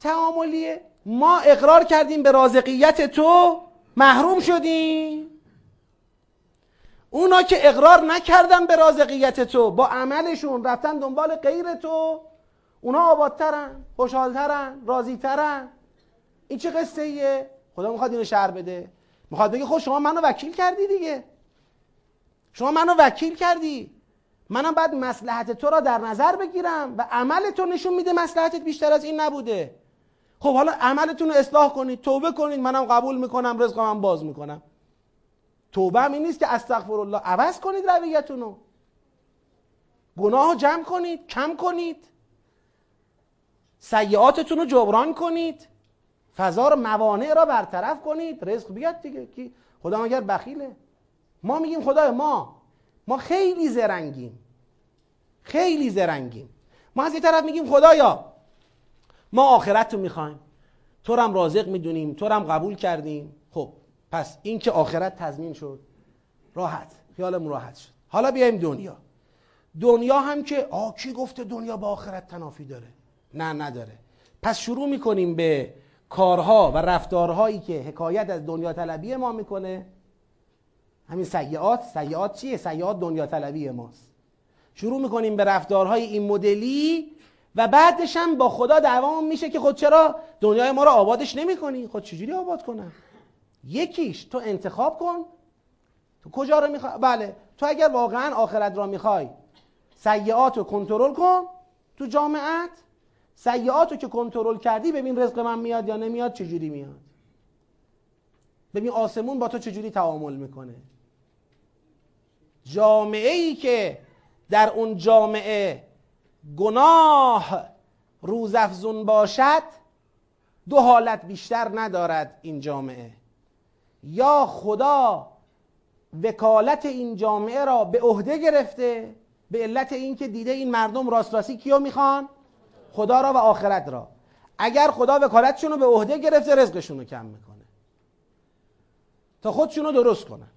تعاملیه؟ ما اقرار کردیم به رازقیت تو محروم شدیم. اونا که اقرار نکردن به رازقیت تو با عملشون رفتن دنبال غیر تو اونا آبادترن خوشحالترن راضیترن. این چه قصه ایه خدا می‌خواد اینو شهر بده. می‌خواد بگه خب شما منو وکیل کردی دیگه. شما منو وکیل کردی. منم بعد مسلحت تو را در نظر بگیرم و عمل تو نشون میده مسلحتت بیشتر از این نبوده. خب حالا عملتون رو اصلاح کنید توبه کنید منم قبول می‌کنم رزقم باز می‌کنم. توبه هم این نیست که استغفر الله عوض کنید رویتون رو گناه جمع کنید کم کنید. سیعاتتون رو جبران کنید. فضا رو موانع را برطرف کنید. رزق بیاد دیگه. کی؟ خدا مگر بخیله. ما میگیم خدای ما. ما خیلی زرنگیم. خیلی زرنگیم. ما از یه طرف میگیم خدایا ما آخرت رو می‌خوایم. تو هم رازق می‌دونیم تو هم قبول کردیم. پس این که آخرت تضمین شد راحت خیالمون راحت شد. حالا بیایم دنیا. دنیا هم که آ کی گفته دنیا با آخرت تنافی داره؟ نه نداره. پس شروع می‌کنیم به کارها و رفتارهایی که حکایت از دنیا طلبی ما می‌کنه. همین سیعات سیعات چیه؟ سیعات دنیا طلبی ماست. شروع می‌کنیم به رفتارهای این مدلی و بعدش هم با خدا دعوامون میشه که خود چرا دنیای ما رو آبادش نمی‌کنی؟ خود چجوری آباد کنم؟ یکیش تو انتخاب کن. تو کجا رو می‌خوای؟ بله. تو اگر واقعا آخرت را می‌خوای سیعات رو کنترل کن تو جامعت. سیعات رو که کنترل کردی ببین رزق من میاد یا نمیاد چجوری میاد. ببین آسمون با تو چجوری تعامل می‌کنه. جامعه ای که در اون جامعه گناه روزافزون باشد دو حالت بیشتر ندارد این جامعه. یا خدا وکالت این جامعه را به عهده گرفته به علت اینکه دیده این مردم راست راستی کیو می‌خوان؟ خدا را و آخرت را. اگر خدا وکالتشون رو به عهده گرفته رزقشون رو کم می‌کنه. تا خودشون رو درست کنن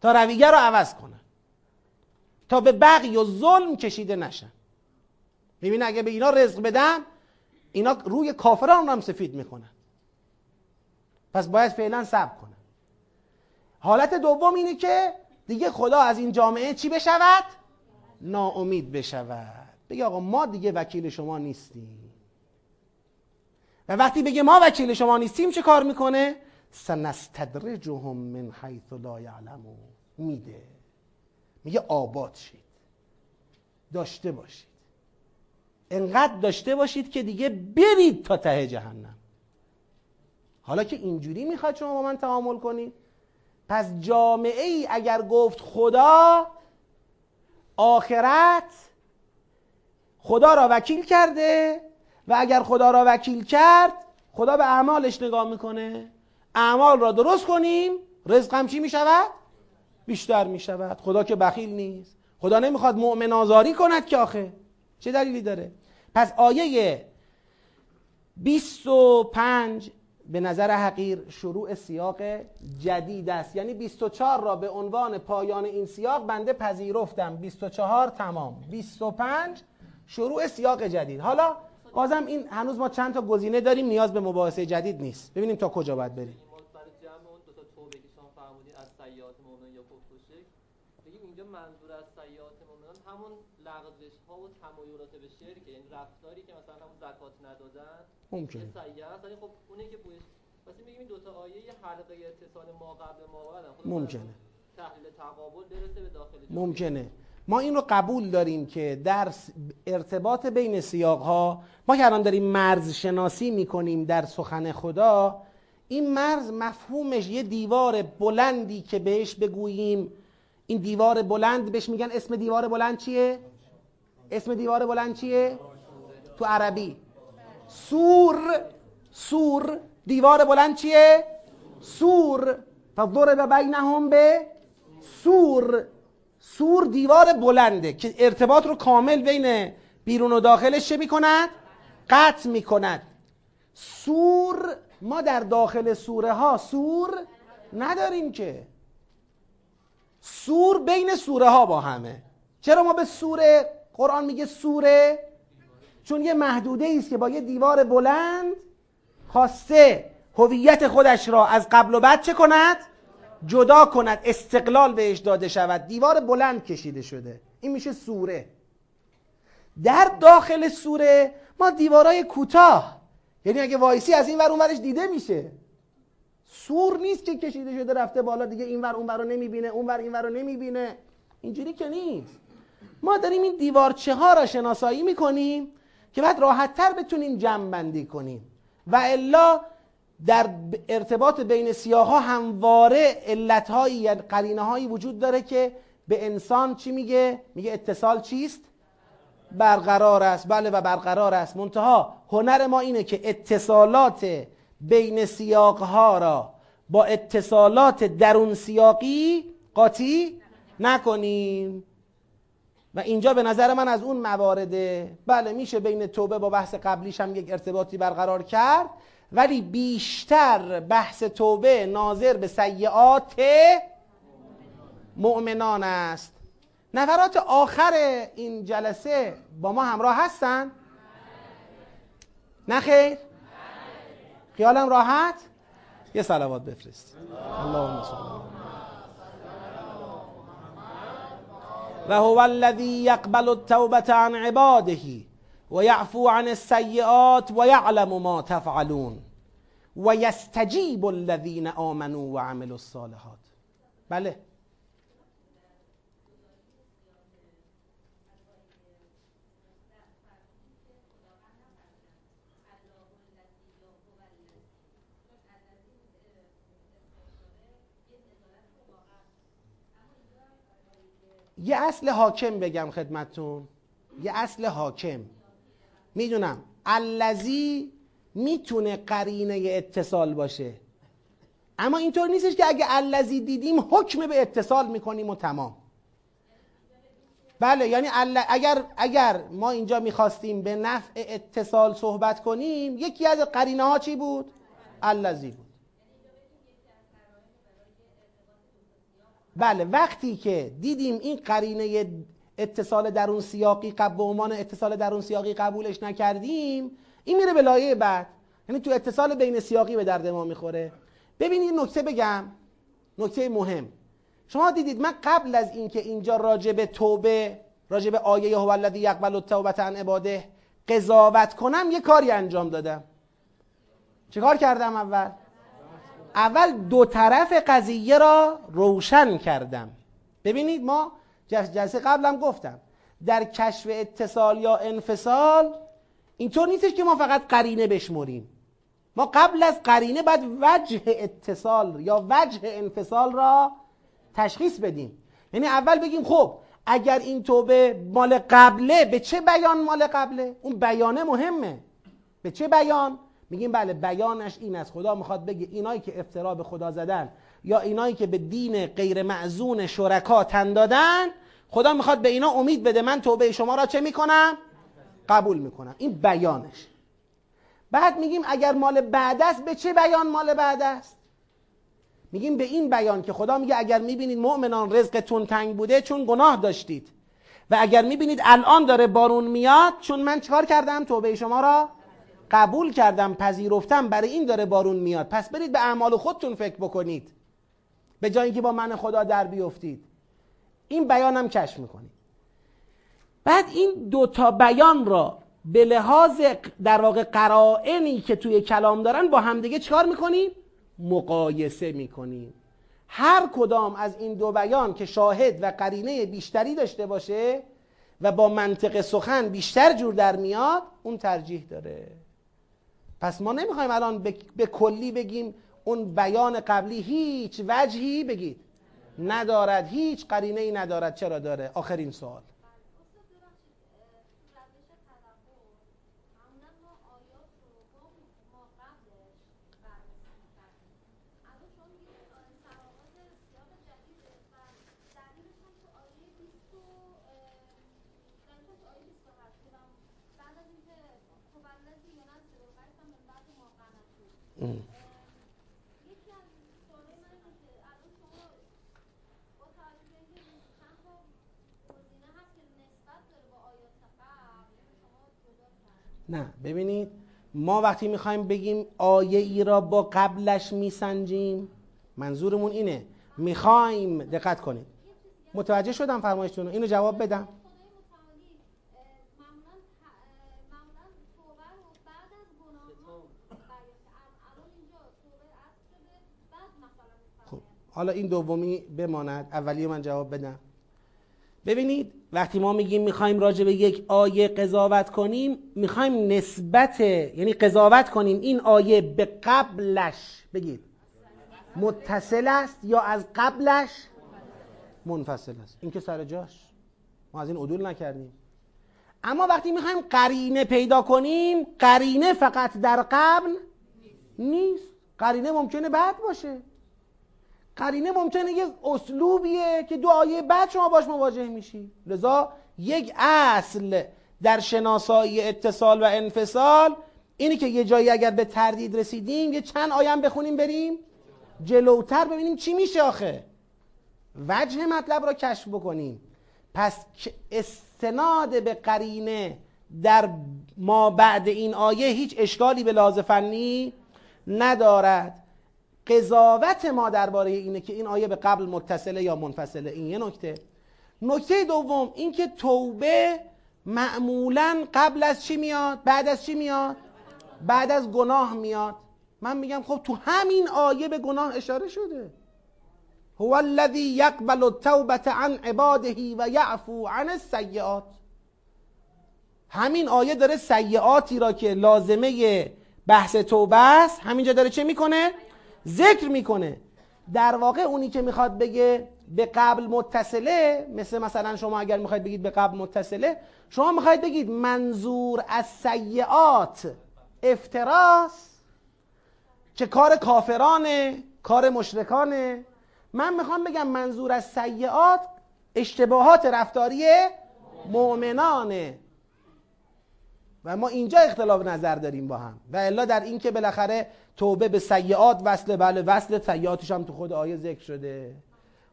تا رویه رو عوض کنن تا به بقی و ظلم کشیده نشن می‌بینه اگه به اینا رزق بدم اینا روی کافران هم سفید می‌کنن. پس باید فعلا صبر کنن حالت دوم اینه که دیگه خدا از این جامعه چی بشود؟ ناامید بشود. بگه آقا ما دیگه وکیل شما نیستیم. و وقتی بگه ما وکیل شما نیستیم چه کار می‌کنه؟ سنستدرجهم من حیث لا یعلمون میده. میگه آباد شید. داشته باشید. انقدر داشته باشید که دیگه برید تا ته جهنم. حالا که اینجوری می‌خواد شما با من تعامل کنید پس جامعه ای اگر گفت خدا آخرت خدا را وکیل کرده و اگر خدا را وکیل کرد خدا به اعمالش نگاه می‌کنه. اعمال را درست کنیم رزقم چی می‌شود؟ بیشتر می‌شود. خدا که بخیل نیست. خدا نمی‌خواد مؤمن آزاری کند که آخه. چه دلیلی داره؟ پس آیه 25 به نظر حقیر شروع سیاق جدید است. یعنی 24 را به عنوان پایان این سیاق بنده پذیرفتم. 24 تمام. 25 شروع سیاق جدید. حالا بازم این هنوز ما چند تا گزینه داریم نیاز به مباحثه جدید نیست. ببینیم تا کجا باید بریم. همون لغزش ها و تمایلات به شرک یعنی رفتاری که مثلا همون زکات ندادن ممکنه سیئه است ولی خب اونی که بویش پس میگیم این دو تا آیه یه حلقه اتصال ما قبل ما بعد ممکنه. تحلیل تقابل برسه به داخل ممکنه. ما این رو قبول داریم که در ارتباط بین سیاق ها ما که الان داریم مرز شناسی می‌کنیم در سخن خدا این مرز مفهومش یه دیوار بلندی که بهش بگوییم. این دیوار بلند بهش میگن اسم دیوار بلند چیه؟ اسم دیوار بلند چیه؟ تو عربی. سور سور دیوار بلند چیه؟ سور. فضرب بینهم به سور. سور دیوار بلنده که ارتباط رو کامل بین بیرون و داخلش چه می‌کند؟ قطع می‌کند. سور ما در داخل سوره ها سور نداریم که. سور بین سوره ها با همه. چرا ما به سوره قرآن میگه سوره؟ چون یه محدوده است که با یه دیوار بلند خواسته هویت خودش را از قبل و بعد چه کند؟ جدا کند استقلال بهش داده شود. دیوار بلند کشیده شده. این میشه سوره. در داخل سوره ما دیوارای کوتاه. یعنی اگه وایسی از این ور اون ورش دیده میشه. سور نیست که کشیده شده رفته بالا دیگه این ور اون ور رو نمی‌بینه اون ور این ور رو نمی‌بینه. اینجوری که نیست. ما داریم این دیوارچه ها را شناسایی می‌کنیم. که بعد راحت تر بتونیم جمع بندی کنیم و الا در ارتباط بین سیاه ها همواره علت هایی یا قرینه هایی وجود داره که به انسان چی میگه؟ میگه اتصال چیست؟ برقرار است بله و برقرار است منتها هنر ما اینه که اتصالات بین سیاق ها را با اتصالات درون سیاقی قاطی نکنیم و اینجا به نظر من از اون موارده بله میشه بین توبه با بحث قبلیش هم یک ارتباطی برقرار کرد ولی بیشتر بحث توبه ناظر به سیعات مؤمنان است نفرات آخر این جلسه با ما همراه هستن؟ نه خیر؟ خیالم راحت یه صلوات بفرست اللهم صل فهو الذي يقبل التوبة عن عباده ويعفو عن السيئات ويعلم ما تفعلون. ويستجيب الذين آمنوا وعملوا الصالحات. بله. یه اصل حاکم بگم خدمتون یه اصل حاکم. می‌دونم. الذی می‌تونه قرینه اتصال باشه. اما اینطور نیستش که اگه الذی دیدیم حکم به اتصال می‌کنیم و تمام. بله یعنی اگر اگر ما اینجا می‌خواستیم به نفع اتصال صحبت کنیم یکی از قرینه ها چی بود؟ الذی بود. بله وقتی که دیدیم این قرینه اتصال درون سیاقی قبل به عنوان اتصال درون سیاقی قبولش نکردیم این میره به لایه بعد. یعنی تو اتصال بین سیاقی به درد ما می‌خوره. ببینید نکته بگم نکته مهم. شما دیدید من قبل از اینکه اینجا راجع به توبه راجع به آیه هو الذی یقبل التوبه عن عباده قضاوت کنم یه کاری انجام دادم. چه کار کردم اول؟ اول دو طرف قضیه را روشن کردم. ببینید ما جلسه قبلم گفتم در کشف اتصال یا انفصال اینطور نیستش که ما فقط قرینه بشمریم. ما قبل از قرینه باید وجه اتصال یا وجه انفصال را تشخیص بدیم. یعنی اول بگیم خب اگر این توبه مال قبله به چه بیان مال قبله؟ اون بیانه مهمه. به چه بیان؟ میگیم بله بیانش این است. خدا می‌خواد بگه اینایی که افترا به خدا زدن یا اینایی که به دین غیر معزون شرکا تن دادن خدا می‌خواد به اینا امید بده. من توبه شما را چه می‌کنم؟ قبول می‌کنم. این بیانش. بعد میگیم اگر مال بعد است به چه بیان مال بعد است؟ میگیم به این بیان که خدا میگه اگر می‌بینید مؤمنان رزقتون تنگ بوده چون گناه داشتید. و اگر می‌بینید الان داره بارون میاد چون من چکار کردم؟ توبه شما را قبول کردم پذیرفتم برای این داره بارون میاد. پس برید به اعمال خودتون فکر بکنید. به جایی که با من خدا در بیفتید. این بیانم کشف می‌کنید. بعد این دو تا بیان را به لحاظ در واقع قرائنی که توی کلام دارن با همدیگه چکار می‌کنیم؟ مقایسه می‌کنیم. هر کدام از این دو بیان که شاهد و قرینه بیشتری داشته باشه و با منطق سخن بیشتر جور در میاد اون ترجیح داره. پس ما نمی‌خوایم الان به کلی بگیم اون بیان قبلی هیچ وجهی بگید. ندارد هیچ قرینه ای ندارد. چرا داره؟ آخرین سوال. نه ببینید ما وقتی می‌خوایم بگیم آیه ای را با قبلش میسنجیم منظورمون اینه. می‌خوایم دقت کنید. متوجه شدم فرمایشتون اینو جواب بدم خب حالا این دومی بماند. اولی من جواب بدم. ببینید وقتی ما میگیم می‌خوایم راجع به یک آیه قضاوت کنیم می‌خوایم نسبت یعنی قضاوت کنیم این آیه به قبلش. بگید. متصل است یا از قبلش؟ منفصل است. این که سر جاش. ما از این عدول نکردیم. اما وقتی می‌خوایم قرینه پیدا کنیم قرینه فقط در قبل نیست. قرینه ممکنه بعد باشه. قرینه ممکنه یه اسلوبیه که دو آیه بعد شما باش مواجه میشی. لذا یک اصل در شناسایی اتصال و انفصال اینی که یه جایی اگر به تردید رسیدیم یه چند آیم بخونیم بریم جلوتر ببینیم چی میشه آخه. وجه مطلب را کشف بکنیم. پس استناد به قرینه در ما بعد این آیه هیچ اشکالی به لحاظ فنی ندارد. قضاوت ما درباره اینه که این آیه به قبل متصله یا منفصله. این یه نکته. نکته دوم اینکه توبه معمولا قبل از چی میاد؟ بعد از چی میاد؟ بعد از گناه میاد. من میگم خب تو همین آیه به گناه اشاره شده. هو الذی یقبل التوبه عن عباده و یعفو عن السیئات. همین آیه داره سیئاتی را که لازمه بحث توبه است همینجا داره چه می‌کنه؟ ذکر می‌کنه. در واقع اونی که می‌خواد بگه به قبل متصله مثل مثلا شما اگر می‌خواید بگید به قبل متصله شما می‌خواید بگید منظور از سیعات افتراس که کار کافرانه کار مشرکانه. من می‌خوام بگم منظور از سیعات اشتباهات رفتاری مؤمنانه. و ما اینجا اختلاف نظر داریم با هم. و الا در این که بالاخره توبه به سیعات وصله بله وصل سیعاتش هم تو خود آیه ذکر شده.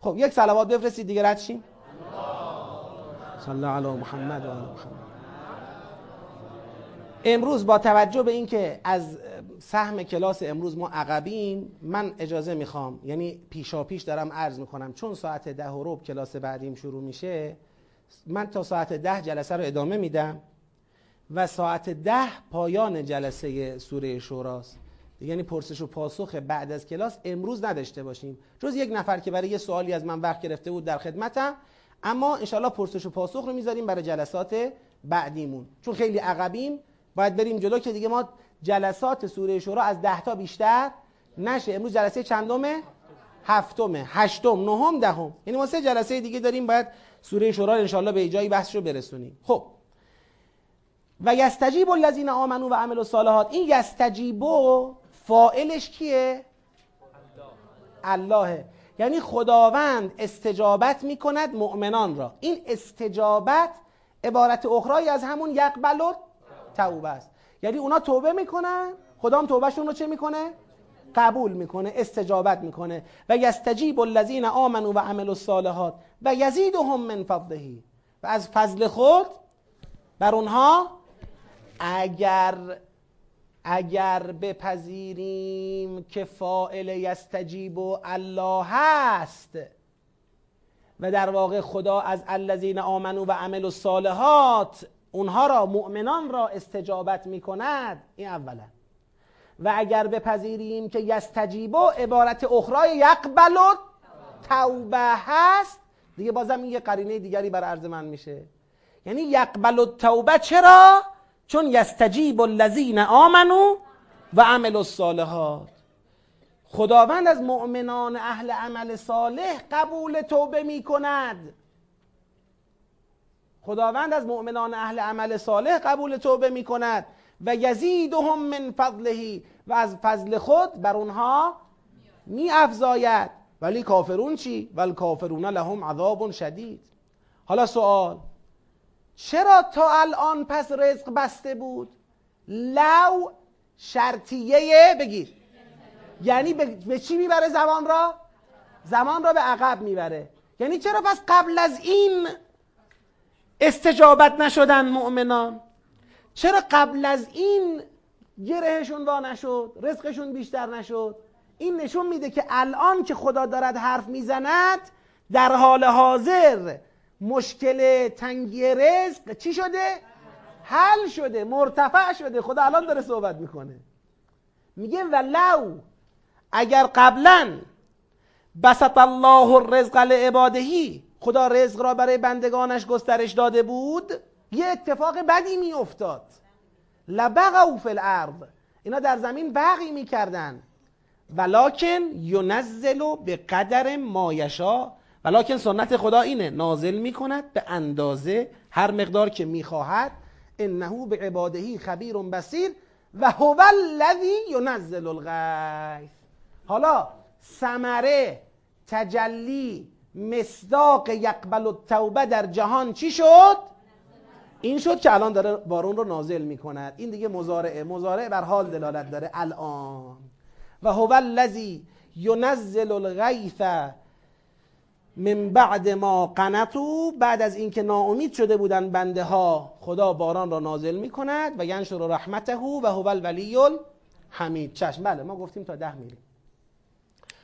خب یک صلوات بفرستید دیگه رد شیم. صلی علی محمد و محمد. امروز با توجه به اینکه از سهم کلاس امروز ما عقبیم من اجازه می‌خوام یعنی پیشا پیش دارم عرض می‌کنم چون ساعت ده و رب کلاس بعدیم شروع میشه من تا ساعت ده جلسه رو ادامه میدم. و ساعت ده پایان جلسه سوره شوراست. یعنی پرسش و پاسخ بعد از کلاس امروز نداشته باشیم. جز یک نفر که برای یه سوالی از من وقت گرفته بود در خدمتم. اما انشالله پرسش و پاسخ رو می‌ذاریم برای جلسات بعدیمون. چون خیلی عقبیم باید بریم جلو که دیگه ما جلسات سوره شورا از ده تا بیشتر نشه. امروز جلسه چندمه هفتمه هشتم. نهم دهم. یعنی ما سه جلسه دیگه داریم باید سوره شورا انشالله به جایی بحث رو برسونیم. خب. و یستجیب الذین آمنو و عملوا الصالحات. این یستجیبو فائلش کیه؟ اللهه یعنی خداوند استجابت می‌کند مؤمنان را. این استجابت عبارت اخرایی از همون یقبل توبه است. یعنی اونا توبه می‌کنن خدا هم توبهشون رو چه می‌کنه؟ قبول می‌کنه استجابت می‌کنه. و یستجیب الذین آمنوا و عملوا الصالحات. و یزیدهم من فضله. و از فضل خود بر اونها اگر اگر بپذیریم که فائل یستجیب و الله هست و در واقع خدا از الذین آمنو و عمل الصالحات اونها را مؤمنان را استجابت می کند این اولا و اگر بپذیریم که یستجیبو عبارت اخرای یقبل توبه هست دیگه بازم این یه قرینه دیگری بر عرض من میشه یعنی یقبل توبه چرا؟ چون یستجیب الذین آمنو و عمل الصالحات. خداوند از مؤمنان اهل عمل صالح قبول توبه می کند خداوند از مؤمنان اهل عمل صالح قبول توبه می کند و یزیدهم من فضله و از فضل خود بر اونها می افزاید ولی کافرون چی؟ ول کافرون لهم عذاب شدید. حالا سوال چرا تا الان پس رزق بسته بود؟ لو شرطیه بگیر. یعنی به چی می‌بره زمان را؟ زمان را به عقب می‌بره. یعنی چرا پس قبل از این استجابت نشدن مؤمنان؟ چرا قبل از این گرهشون وا نشد؟ رزقشون بیشتر نشد؟ این نشون میده که الان که خدا دارد حرف می‌زند در حال حاضر مشکل تنگی رزق چی شده؟ حل شده مرتفع شده. خدا الان داره صحبت می‌کنه. میگه ولو اگر قبلا بسط الله الرزق لعبادهی خدا رزق را برای بندگانش گسترش داده بود یه اتفاق بدی میافتاد. لبغوا فی الارض. اینا در زمین بغی می‌کردن. ولکن ینزل به قدر ما ولکن سنت خدا اینه نازل می‌کند به اندازه هر مقدار که می‌خواهد. انه به عبادهی خبیر بسیر و هو الذی ینزل الغیث. حالا ثمره تجلی مصداق یقبل التوبه در جهان چی شد؟ این شد که الان داره بارون رو نازل می‌کند. این دیگه مزارعه مزارعه بر حال دلالت داره. الان. و هو الذی ینزل الغیث من بعد ما قنطو بعد از اینکه ناامید شده بودن بنده ها خدا باران را نازل می کند و ینشر رحمته و هو الولی حمید چشم بله ما گفتیم تا ده میریم.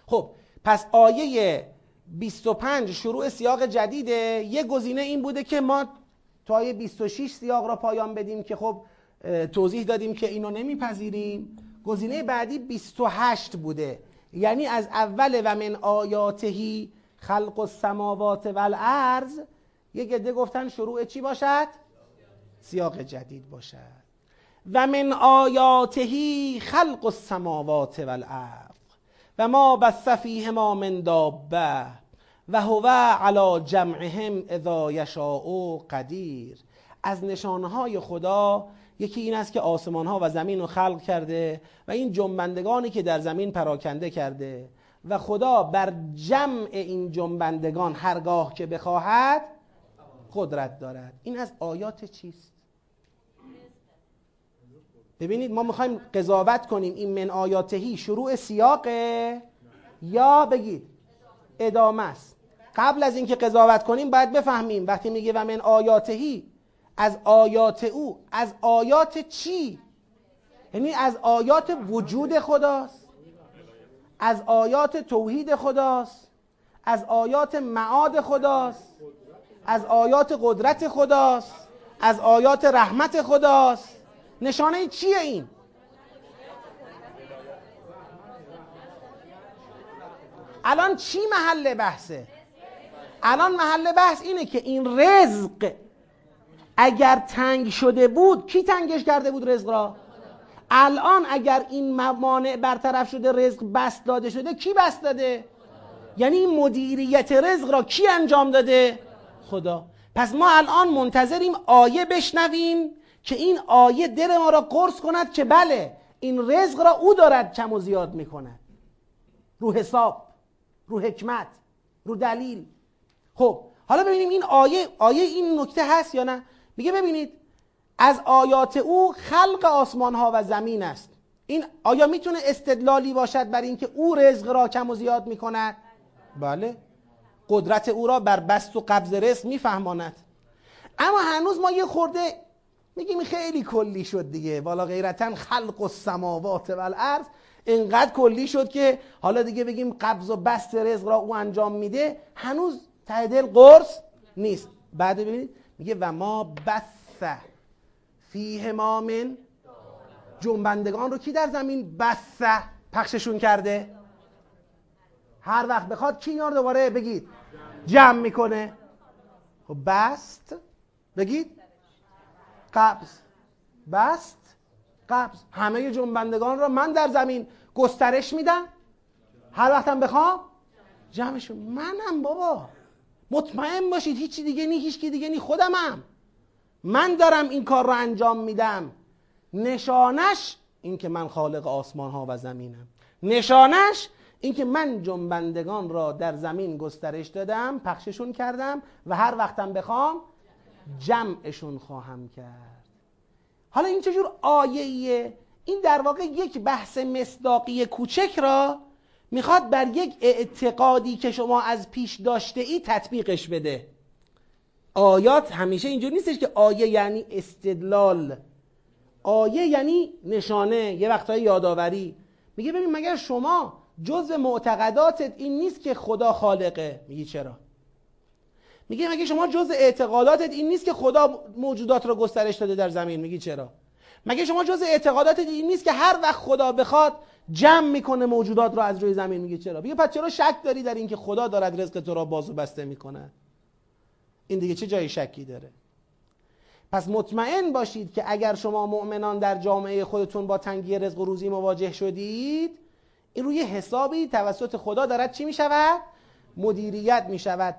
خب پس آیه 25 شروع سیاق جدیده. یه گزینه این بوده که ما تا آیه 26 سیاق را پایان بدیم که خب توضیح دادیم که اینو نمیپذیریم. گزینه بعدی 28 بوده. یعنی از اول و من آیاتهی خلق السماوات والارض. یک عده گفتن شروع چی باشد؟ سیاق جدید باشد. و من آیاتهی خلق السماوات والارض. و ما بث فیهما من دابه. و هو علی جمعهم اذا یشاء قدیر. از نشانهای خدا یکی این است که آسمان ها و زمین رو خلق کرده و این جنبندگانی که در زمین پراکنده کرده. و خدا بر جمع این جنبندگان هرگاه که بخواهد قدرت دارد. این از آیات چیست؟ ببینید ما می‌خوایم قضاوت کنیم. این من آیاتهی شروع سیاقه. یا بگید ادامه است. قبل از اینکه قضاوت کنیم باید بفهمیم. وقتی میگه و من آیاتهی از آیات او از آیات چی؟ یعنی از آیات وجود خداست. از آیات توحید خداست از آیات معاد خداست از آیات قدرت خداست از آیات رحمت خداست. نشانه چیه این؟ الان چی محل بحثه؟ الان محل بحث اینه که این رزق اگر تنگ شده بود کی تنگش کرده بود رزق را؟ الان اگر این موانع برطرف شده رزق بست داده شده کی بست داده؟ یعنی مدیریت رزق را کی انجام داده؟ خدا. پس ما الان منتظریم آیه بشنویم که این آیه دل ما را قرص کند که بله این رزق را او دارد کم و زیاد می‌کند. رو حساب رو حکمت رو دلیل. خب حالا ببینیم این آیه آیه این نکته هست یا نه؟ میگه ببینید از آیات او خلق آسمان ها و زمین است. این آیا می‌تونه استدلالی باشد بر اینکه او رزق را کم و زیاد می‌کند؟ بله. قدرت او را بر بست و قبض رزق میفهماند. اما هنوز ما یه خورده میگیم خیلی کلی شد دیگه. والا غیرتا خلق و سماوات و الارض اینقدر کلی شد که حالا دیگه بگیم قبض و بست رزق را او انجام میده هنوز ته دل قرص نیست. بعد ببینید میگه و ما بث فیه ما من جنبندگان رو کی در زمین بث پخششون کرده؟ هر وقت بخواد کی اینا دوباره بگید. جمع می‌کنه. خب بست. بگید. قبض. بست. قبض. همه جنبندگان را من در زمین گسترش میدم. هر وقتم بخوام جمعشون. منم بابا. مطمئن باشید هیچی دیگه نی هیچ دیگه نی خودمم. من دارم این کار را انجام میدم. نشانش این که من خالق آسمان ها و زمینم. نشانش اینکه من جنبندگان را در زمین گسترش دادم پخششون کردم و هر وقتم بخوام جمعشون خواهم کرد. حالا این چجور آیه این در واقع یک بحث مصداقی کوچک را می‌خواد بر یک اعتقادی که شما از پیش داشته ای تطبیقش بده. آیات همیشه اینجور نیستش که آیه یعنی استدلال. آیه یعنی نشانه یه وقتهای یادآوری. میگه ببین مگر شما جزء معتقداتت این نیست که خدا خالقه؟ میگی چرا؟ میگه مگه شما جزء اعتقاداتت این نیست که خدا موجودات رو گسترش داده در زمین؟ میگی چرا؟ مگه شما جزء اعتقاداتت این نیست که هر وقت خدا بخواد جمع می‌کنه موجودات رو از روی زمین؟ میگه چرا؟ میگه پس چرا شک داری در اینکه خدا دارد رزق تو را باز و بسته می‌کنه این دیگه چه جای شکی داره؟ پس مطمئن باشید که اگر شما مؤمنان در جامعه خودتون با تنگی رزق و روزی مواجه شدید این روی حسابی توسط خدا دارد چی می شود؟ مدیریت می شود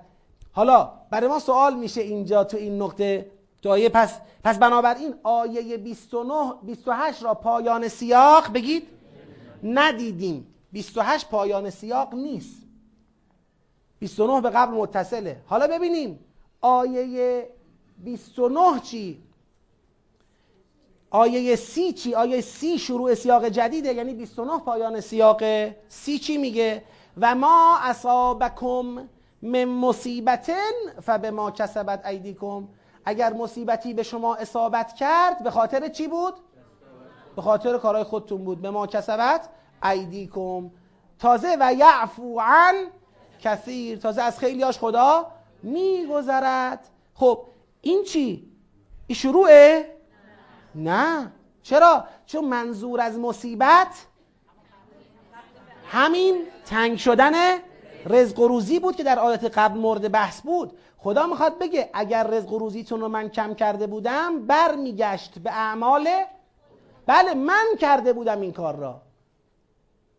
حالا برای ما سوال میشه اینجا تو این نقطه تو آیه پس پس بنابراین آیه 29 28 را پایان سیاق بگید. ندیدیم. 28 پایان سیاق نیست. 29 به قبل متصله. حالا ببینیم. آیه 29 چی؟ آیه سی چی؟ آیه سی شروع سیاق جدیده یعنی 29 پایان سیاق سی چی میگه؟ و ما اصابکم من مصیبتن فبما کسبت ایدیکم. اگر مصیبتی به شما اصابت کرد به خاطر چی بود؟ به خاطر کارهای خودتون بود. به ما کسبت ایدیکم. تازه و یعفو عن کثیر. تازه از خیلیاش خدا میگذرد. خب این چی؟ این شروعه؟ نه. چرا؟ چون منظور از مصیبت همین تنگ شدن رزق و روزی بود که در آیات قبل مورد بحث بود. خدا می‌خواد بگه اگر رزق و روزیتون رو من کم کرده بودم برمیگشت به اعمال. بله من کرده بودم این کار را.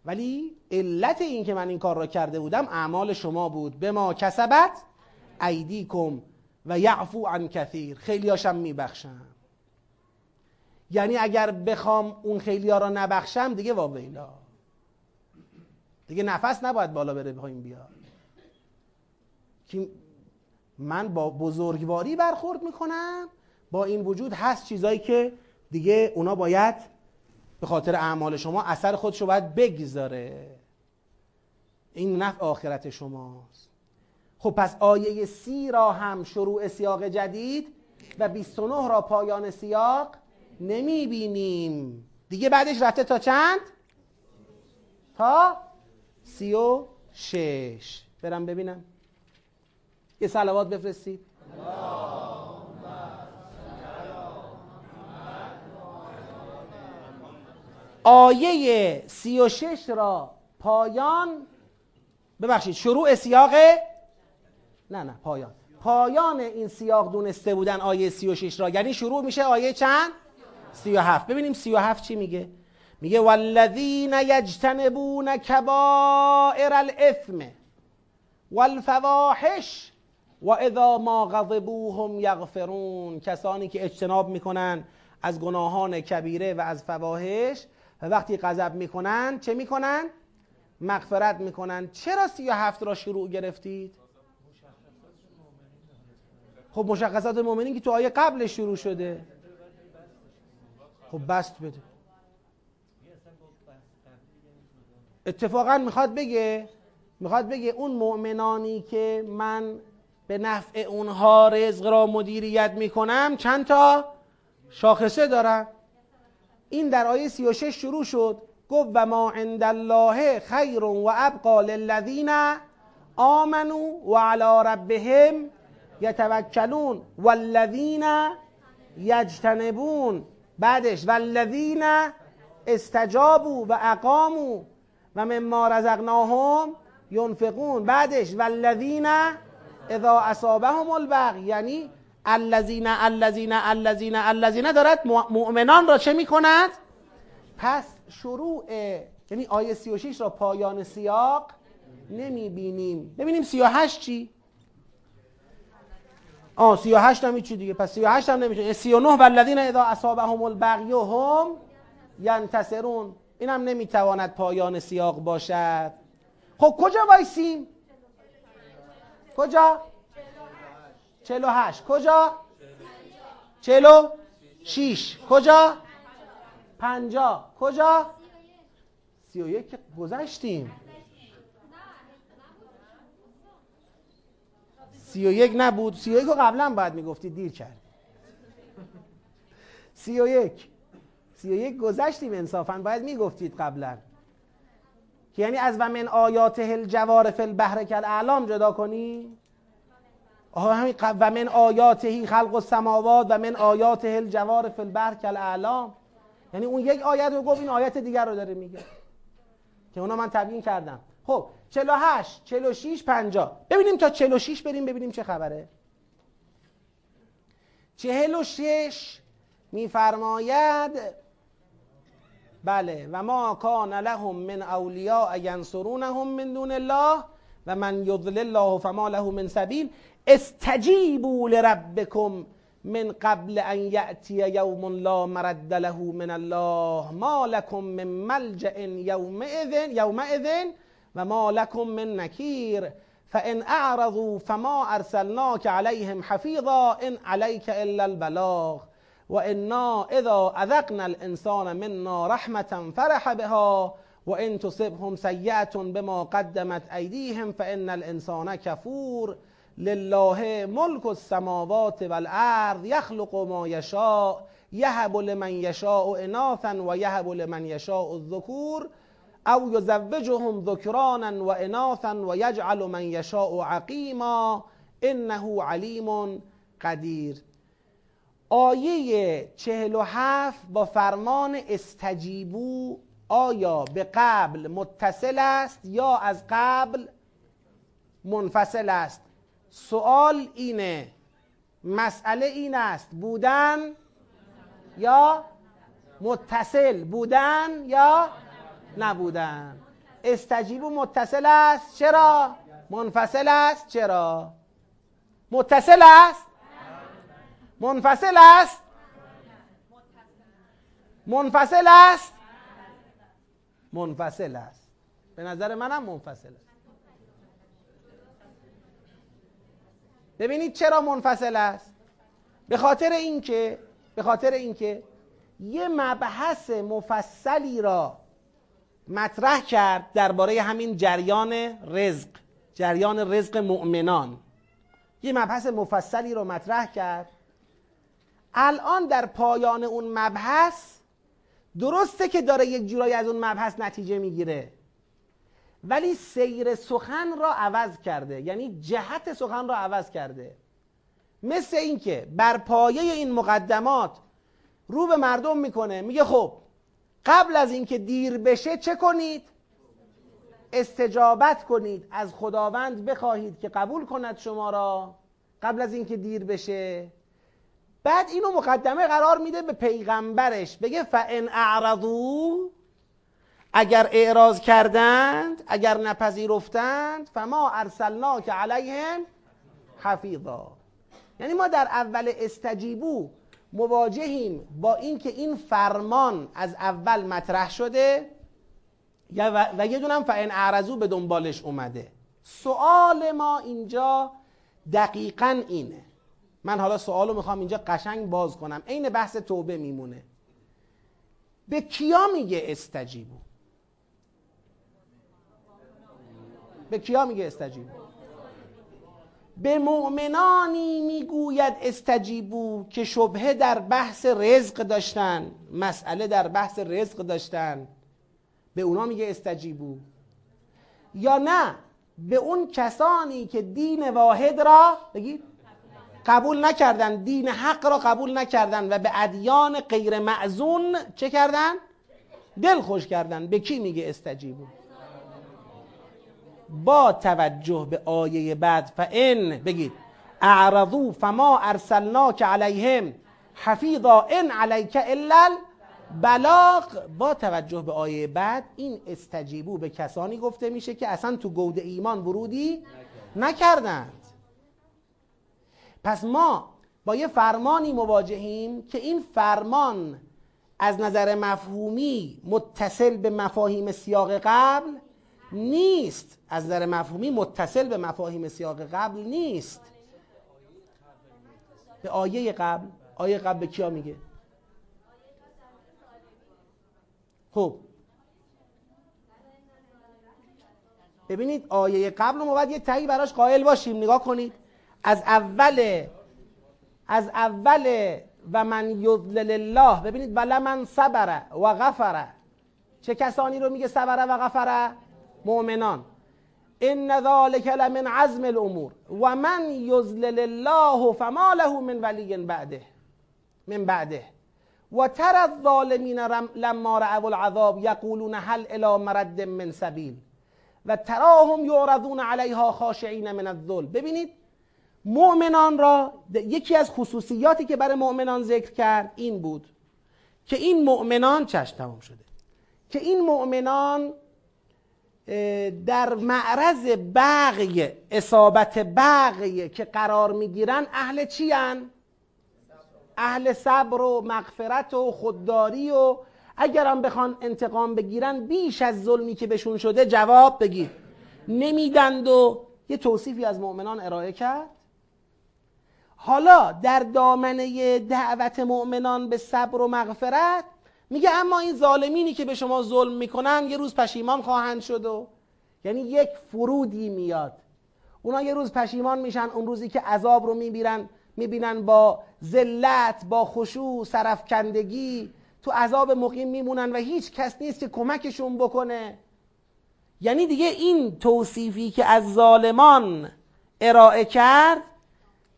ولی علت این که من این کار را کرده بودم اعمال شما بود. به ما کسبت ایدیکم و یعفو عن کثیر. خیلی هاشم میبخشم یعنی اگر بخوام اون خیلی ها را نبخشم دیگه واویلا دیگه نفس نباید بالا بره بخوایم بیاد که من با بزرگواری برخورد می‌کنم. با این وجود هست چیزایی که دیگه اونا باید به خاطر اعمال شما اثر خودشو باید بگذاره. این نفع آخرت شماست. خب پس آیه سی را هم شروع سیاق جدید و 29 را پایان سیاق نمی بینیم دیگه بعدش رفته تا چند؟ تا سی و شش. برم ببینم. یه سلوات بفرستید. آیه سی و شش را پایان. ببخشید شروع سیاق نه نه پایان. پایان این سیاق دونسته بودن آیه 36 را. یعنی شروع میشه آیه چند؟ 37 ببینیم 37 چی میگه. میگه والذین یجتنبون کبائر الاثم والفواحش و اذا ما غضبوهم یغفرون. کسانی که اجتناب می‌کنن از گناهان کبیره و از فواحش و وقتی غضب می‌کنن چه می‌کنن؟ مغفرت می‌کنن. چرا سی و هفت را شروع گرفتید؟ خب مشخصات مؤمنین که تو آیه قبل شروع شده. خب بست بده. اتفاقا می‌خواد بگه می‌خواد بگه اون مؤمنانی که من به نفع اونها رزق را مدیریت می‌کنم چند تا شاخصه دارن. این در آیه 36 شروع شد. گفت و ما عند الله خیر و ابقا للذین آمنوا و علی ربهم یتوکلون والذین یجتنبون. بعدش والذین استجابوا و اقاموا و مما رزقناهم ینفقون بعدش والذین اذا اصابهم البغی یعنی الذین الذین الذین الذین. دارد مؤمنان را چه می‌کند؟ پس شروع یعنی آیه 36 را پایان سیاق نمی بینیم ببینیم 38 چی؟ آه 38 هم چی دیگه. پس 38 هم نمیشه. 39 والذین اذا اصابهم البغی هم ینتصرون. این هم نمی‌تواند پایان سیاق باشد. خب کجا وایسیم کجا؟ 48 کجا؟ 46 کجا؟ 50 کجا؟ 31 که گذشتیم. سی و یک نبود. سی و یک رو قبلا باید می‌گفتی. دیر کرد سی و یک. سی و یک گذشتیم انصافا. باید می‌گفتید قبلا. که یعنی از و من آیات هل جوار فل البحر کل اعلام جدا کنی؟ آها همین و من آیاتهی خلق السماوات و من آیاته الجوار فی البحر کل اعلام. یعنی اون یک آیت رو گفت این آیت دیگر رو داره میگه. که اونا من تبیین کردم. خب 48 46 50 ببینیم تا 46 بریم ببینیم چه خبره. 46 میفرماید بله و ما کان لهم من اولیاء ینصرونهم من دون الله و من یضلل الله فما له من سبیل. استجیبوا لربکم من قبل ان یأتی یوم لا مرد له من الله ما لكم من ملجأ یومئذ یومئذ وما لكم من نكير فإن أعرضوا فما أرسلناك عليهم حفيظا إن عليك إلا البلاغ. وإنا إذا أذقنا الإنسان منا رحمة فرح بها وإن تصبهم سيئة بما قدمت أيديهم فإن الإنسان كفور. لله ملك السماوات والأرض يخلق ما يشاء يهب لمن يشاء إناثا ويهب لمن يشاء الذكور. او یزوجهم ذکرانا و اناثا و یجعل من یشاء عقیما انه علیم قدیر. آیه چهل و هفت با فرمان استجیبو آیا به قبل متصل است یا از قبل منفصل است؟ سوال اینه. مسئله این است بودن یا متصل؟ بودن یا نبودن. استجیب و متصل است. چرا؟ منفصل است. چرا؟ متصل است؟ منفصل است؟ منفصل است؟ منفصل است. به نظر منم منفصل است. ببینید چرا منفصل است. به خاطر اینکه به خاطر اینکه یه مبحث مفصلی را مطرح کرد درباره همین جریان رزق جریان رزق مؤمنان. یه مبحث مفصلی رو مطرح کرد. الان در پایان اون مبحث درسته که داره یک جورایی از اون مبحث نتیجه می‌گیره ولی سیر سخن را عوض کرده یعنی جهت سخن را عوض کرده. مثل اینکه بر پایه این مقدمات رو به مردم می‌کنه میگه خب قبل از اینکه دیر بشه چه کنید؟ استجابت کنید. از خداوند بخواهید که قبول کند شما را قبل از اینکه دیر بشه. بعد اینو مقدمه قرار میده به پیغمبرش. بگه فان اعرضو اگر اعراض کردند اگر نپذیرفتند فما ارسلنا که علیهم حفیظا یعنی ما در اول استجیبو مواجهیم با اینکه این فرمان از اول مطرح شده و یه دونم فان اعرضو به دنبالش اومده. سوال ما اینجا دقیقا اینه. من حالا سوالو می‌خوام اینجا قشنگ باز کنم. عین بحث توبه میمونه. به کیا میگه استجیبو؟ به کیا میگه استجیبو؟ به مؤمنانی می‌گوید استجیبو که شبهه در بحث رزق داشتن مسئله در بحث رزق داشتن. به اونا میگه استجیبو یا نه به اون کسانی که دین واحد را بگید قبول نکردن دین حق را قبول نکردن و به ادیان غیر معزون چه کردن؟ دل خوش کردن. به کی میگه استجیبو با توجه به آیه بعد فان بگید اعرضو فما ارسلناک علیهم حفیظا ان علیک الا بلاغ با توجه به آیه بعد این استجیبو به کسانی گفته میشه که اصلا تو گود ایمان ورودی نکردند. پس ما با یه فرمانی مواجهیم که این فرمان از نظر مفهومی متصل به مفاهیم سیاق قبل نیست. از نظر مفهومی متصل به مفاهیم سیاق قبل نیست. به آیه قبل آیه قبل به کیا میگه؟ خب. ببینید آیه قبل ما باید یه تایی براش قائل باشیم. نگاه کنید. از اول از اول و من یضلل الله. ببینید ولا من صبر و غفر. چه کسانی رو میگه صبر و غفر؟ مؤمنان. ان ذلک لمن عزم الامور و من یضلل الله فما له من ولی بعده. من بعده. و تر لما رأوا العذاب یقولون هل الى مرد من سبیل و تراهم یعرضون علیها خاشعین من الذل. ببینید مؤمنان را یکی از خصوصیاتی که برای مؤمنان ذکر کرد این بود که این مؤمنان چشم تمام شده. که این مؤمنان در معرض بغی اصابت بغی که قرار می‌گیرن اهل چی؟ اهل صبر و مغفرت و خودداری و اگرم بخوان انتقام بگیرن بیش از ظلمی که بهشون شده جواب بگیر نمیدند و یه توصیفی از مؤمنان ارائه کرد حالا در دامنه دعوت مؤمنان به صبر و مغفرت میگه اما این ظالمینی که به شما ظلم می‌کنن یه روز پشیمان خواهند شد و یعنی یک فرودی میاد. اونا یه روز پشیمان میشن اون روزی که عذاب رو می‌بینن می‌بینن با ذلت با خشوع سرفکندگی تو عذاب مقیم میمونن و هیچ کس نیست که کمکشون بکنه. یعنی دیگه این توصیفی که از ظالمان ارائه کرد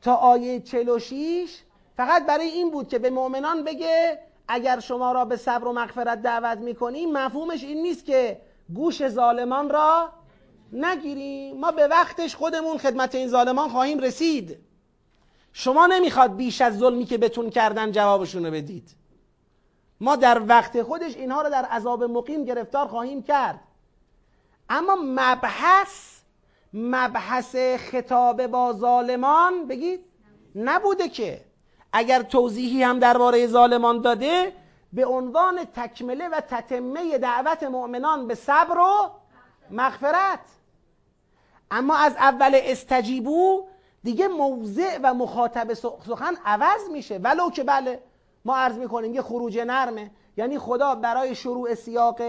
تا آیه 46 فقط برای این بود که به مؤمنان بگه اگر شما را به صبر و مغفرت دعوت می‌کنیم مفهومش این نیست که گوش ظالمان را نگیریم ما به وقتش خودمون خدمت این ظالمان خواهیم رسید. شما نمی‌خواد بیش از ظلمی که بتون کردن جوابشون رو بدید. ما در وقت خودش اینها رو در عذاب مقیم گرفتار خواهیم کرد. اما مبحث مبحث خطاب با ظالمان بگید نبوده که اگر توضیحی هم درباره ظالمان داده به عنوان تکمله و تتمه دعوت مؤمنان به صبر و مغفرت. اما از اول استجیبو دیگه موضع و مخاطب سخن عوض میشه. ولو که بله ما عرض می‌کنیم یه خروج نرمه. یعنی خدا برای شروع سیاق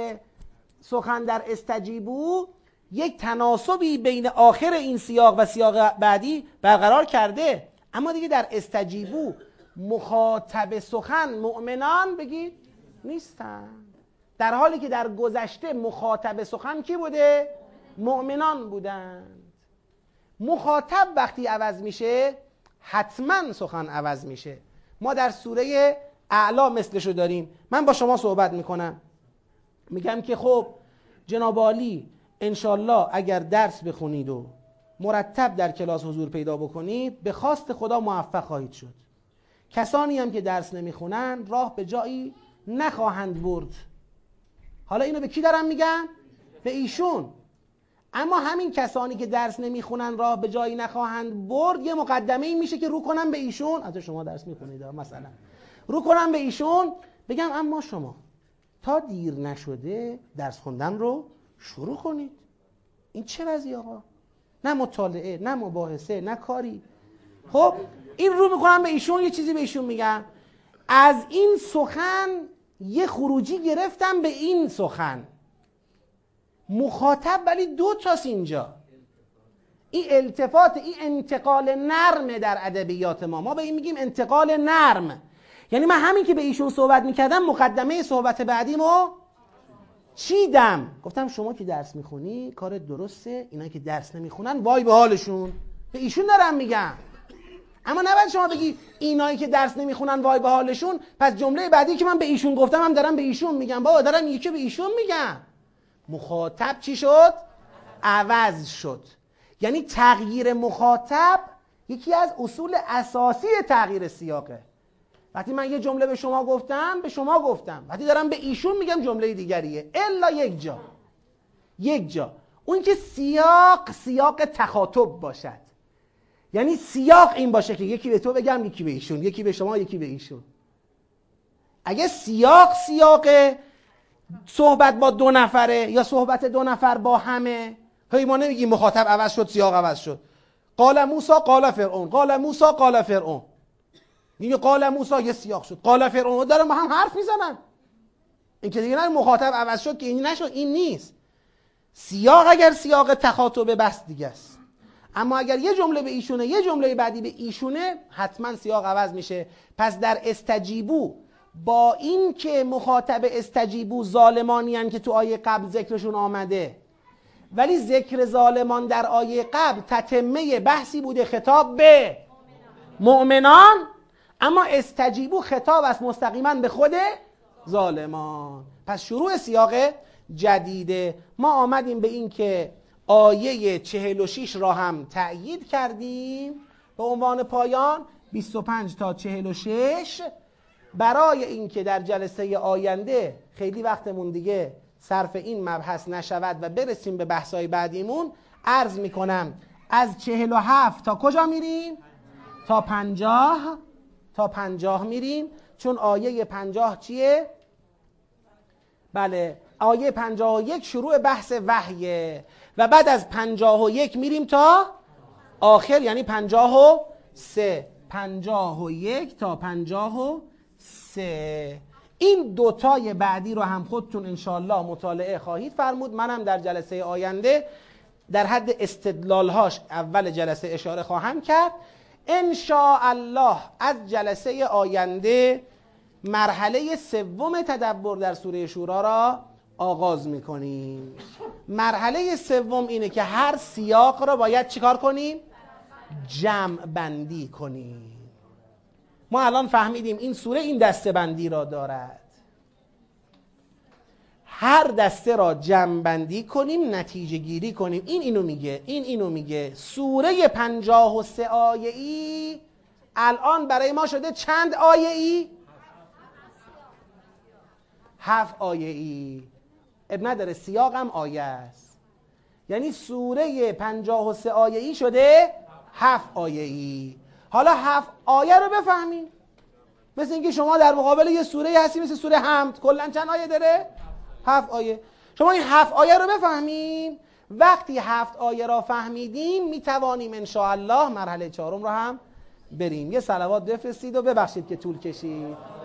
سخن در استجیبو یک تناسبی بین آخر این سیاق و سیاق بعدی برقرار کرده. اما دیگه در استجیبو مخاطب سخن مؤمنان بگید نیستن. در حالی که در گذشته مخاطب سخن کی بوده؟ مؤمنان بودند. مخاطب وقتی عوض میشه حتما سخن عوض میشه. ما در سوره اعلا مثلشو داریم. من با شما صحبت می‌کنم. میگم که خب جناب عالی انشالله اگر درس بخونید و مرتب در کلاس حضور پیدا بکنید به خواست خدا موفق خواهید شد. کسانی هم که درس نمی‌خونن راه به جایی نخواهند برد. حالا اینو به کی دارم میگم؟ به ایشون. اما همین کسانی که درس نمی‌خونن راه به جایی نخواهند برد یه مقدمه این میشه که رو کنم به ایشون. از شما درس می‌خونید مثلا. رو کنم به ایشون بگم اما شما تا دیر نشده درس خوندن رو شروع کنید. این چه وضعی آقا؟ نه مطالعه نه مباحثه نه کاری. خب این رو می‌کنم به ایشون یه چیزی به ایشون میگم. از این سخن یه خروجی گرفتم به این سخن. مخاطب ولی دو تاست اینجا. این التفات این انتقال نرمه در ادبیات ما. ما به این میگیم انتقال نرم. یعنی من همین که به ایشون صحبت می‌کردم مقدمه صحبت بعدیمو چیدم؟ گفتم شما که درس می‌خونی کار درسته اینا که درس نمی‌خونن وای به حالشون. به ایشون دارم میگم. اما نباید شما بگی اینایی که درس نمی‌خونن وای به حالشون پس جمله بعدی که من به ایشون گفتم هم دارم به ایشون میگم بابا دارم یکی به ایشون میگم مخاطب چی شد؟ عوض شد. یعنی تغییر مخاطب یکی از اصول اساسی تغییر سیاقه. وقتی من یه جمله به شما گفتم به شما گفتم. وقتی دارم به ایشون میگم جمله دیگریه. الا یک جا. یک جا. اون که سیاق سیاق تخاطب باشد. یعنی سیاق این باشه که یکی به تو بگم یکی به ایشون یکی به شما یکی به ایشون. اگه سیاق سیاق صحبت با دو نفره یا صحبت دو نفر با همه هی ما نمیگیم مخاطب عوض شد سیاق عوض شد. قال موسا قال فرعون. قال موسا قال فرعون. میگه قال موسا یه سیاق شد. قال فرعون داره ما هم حرف می‌زنن. این که دیگه نه مخاطب عوض شد که این نشد این نیست. سیاق اگر سیاق تخاطب بس دیگه است. اما اگر یه جمله به ایشونه یه جمله بعدی به ایشونه حتما سیاق عوض میشه. پس در استجیبو با این که مخاطب استجیبو ظالمانی که تو آیه قبل ذکرشون آمده. ولی ذکر ظالمان در آیه قبل تتمه بحثی بوده خطاب به مؤمنان. اما استجیبو خطاب است مستقیما به خود ظالمان. پس شروع سیاق جدیده. ما آمدیم به این که آیه 46 را هم تأیید کردیم. به عنوان پایان 25 تا 46 برای اینکه در جلسه آینده خیلی وقتمون دیگه صرف این مبحث نشود و برسیم به بحثای بعدیمون عرض می‌کنم از 47 تا کجا میریم؟ تا 50 تا 50 میریم. چون آیه 50 چیه؟ بله آیه 51 شروع بحث وحیه. و بعد از 51 میریم تا آخر یعنی 53 51 تا 53 سه. این دوتای بعدی رو هم خودتون انشالله مطالعه خواهید فرمود. منم در جلسه آینده در حد استدلالهاش اول جلسه اشاره خواهم کرد. الله از جلسه آینده مرحله سوم تدبر در سوره شورا را آغاز می‌کنیم. مرحله سوم اینه که هر سیاق را باید چیکار کنیم؟ جمع بندی کنیم. ما الان فهمیدیم این سوره این دسته بندی را دارد. هر دسته را جمع کنیم نتیجه گیری کنیم. این اینو میگه این اینو میگه. سوره پنجاه و سه آیه ای الان برای ما شده چند آیه ای؟ هفت آیه ای. اب نداره سیاقم آیه است. یعنی سوره پنجاه و سه آیه ای شده هفت آیه ای. حالا هفت آیه رو بفهمین. مثل اینکه شما در مقابل یه سوره هستی مثل سوره حمد. کلا چند آیه داره؟ هفت آیه. شما این هفت آیه رو بفهمیم وقتی هفت آیه را فهمیدیم می‌توانیم ان مرحله چهارم رو هم بریم. یه صلوات بفرستید و ببخشید که طول کشید.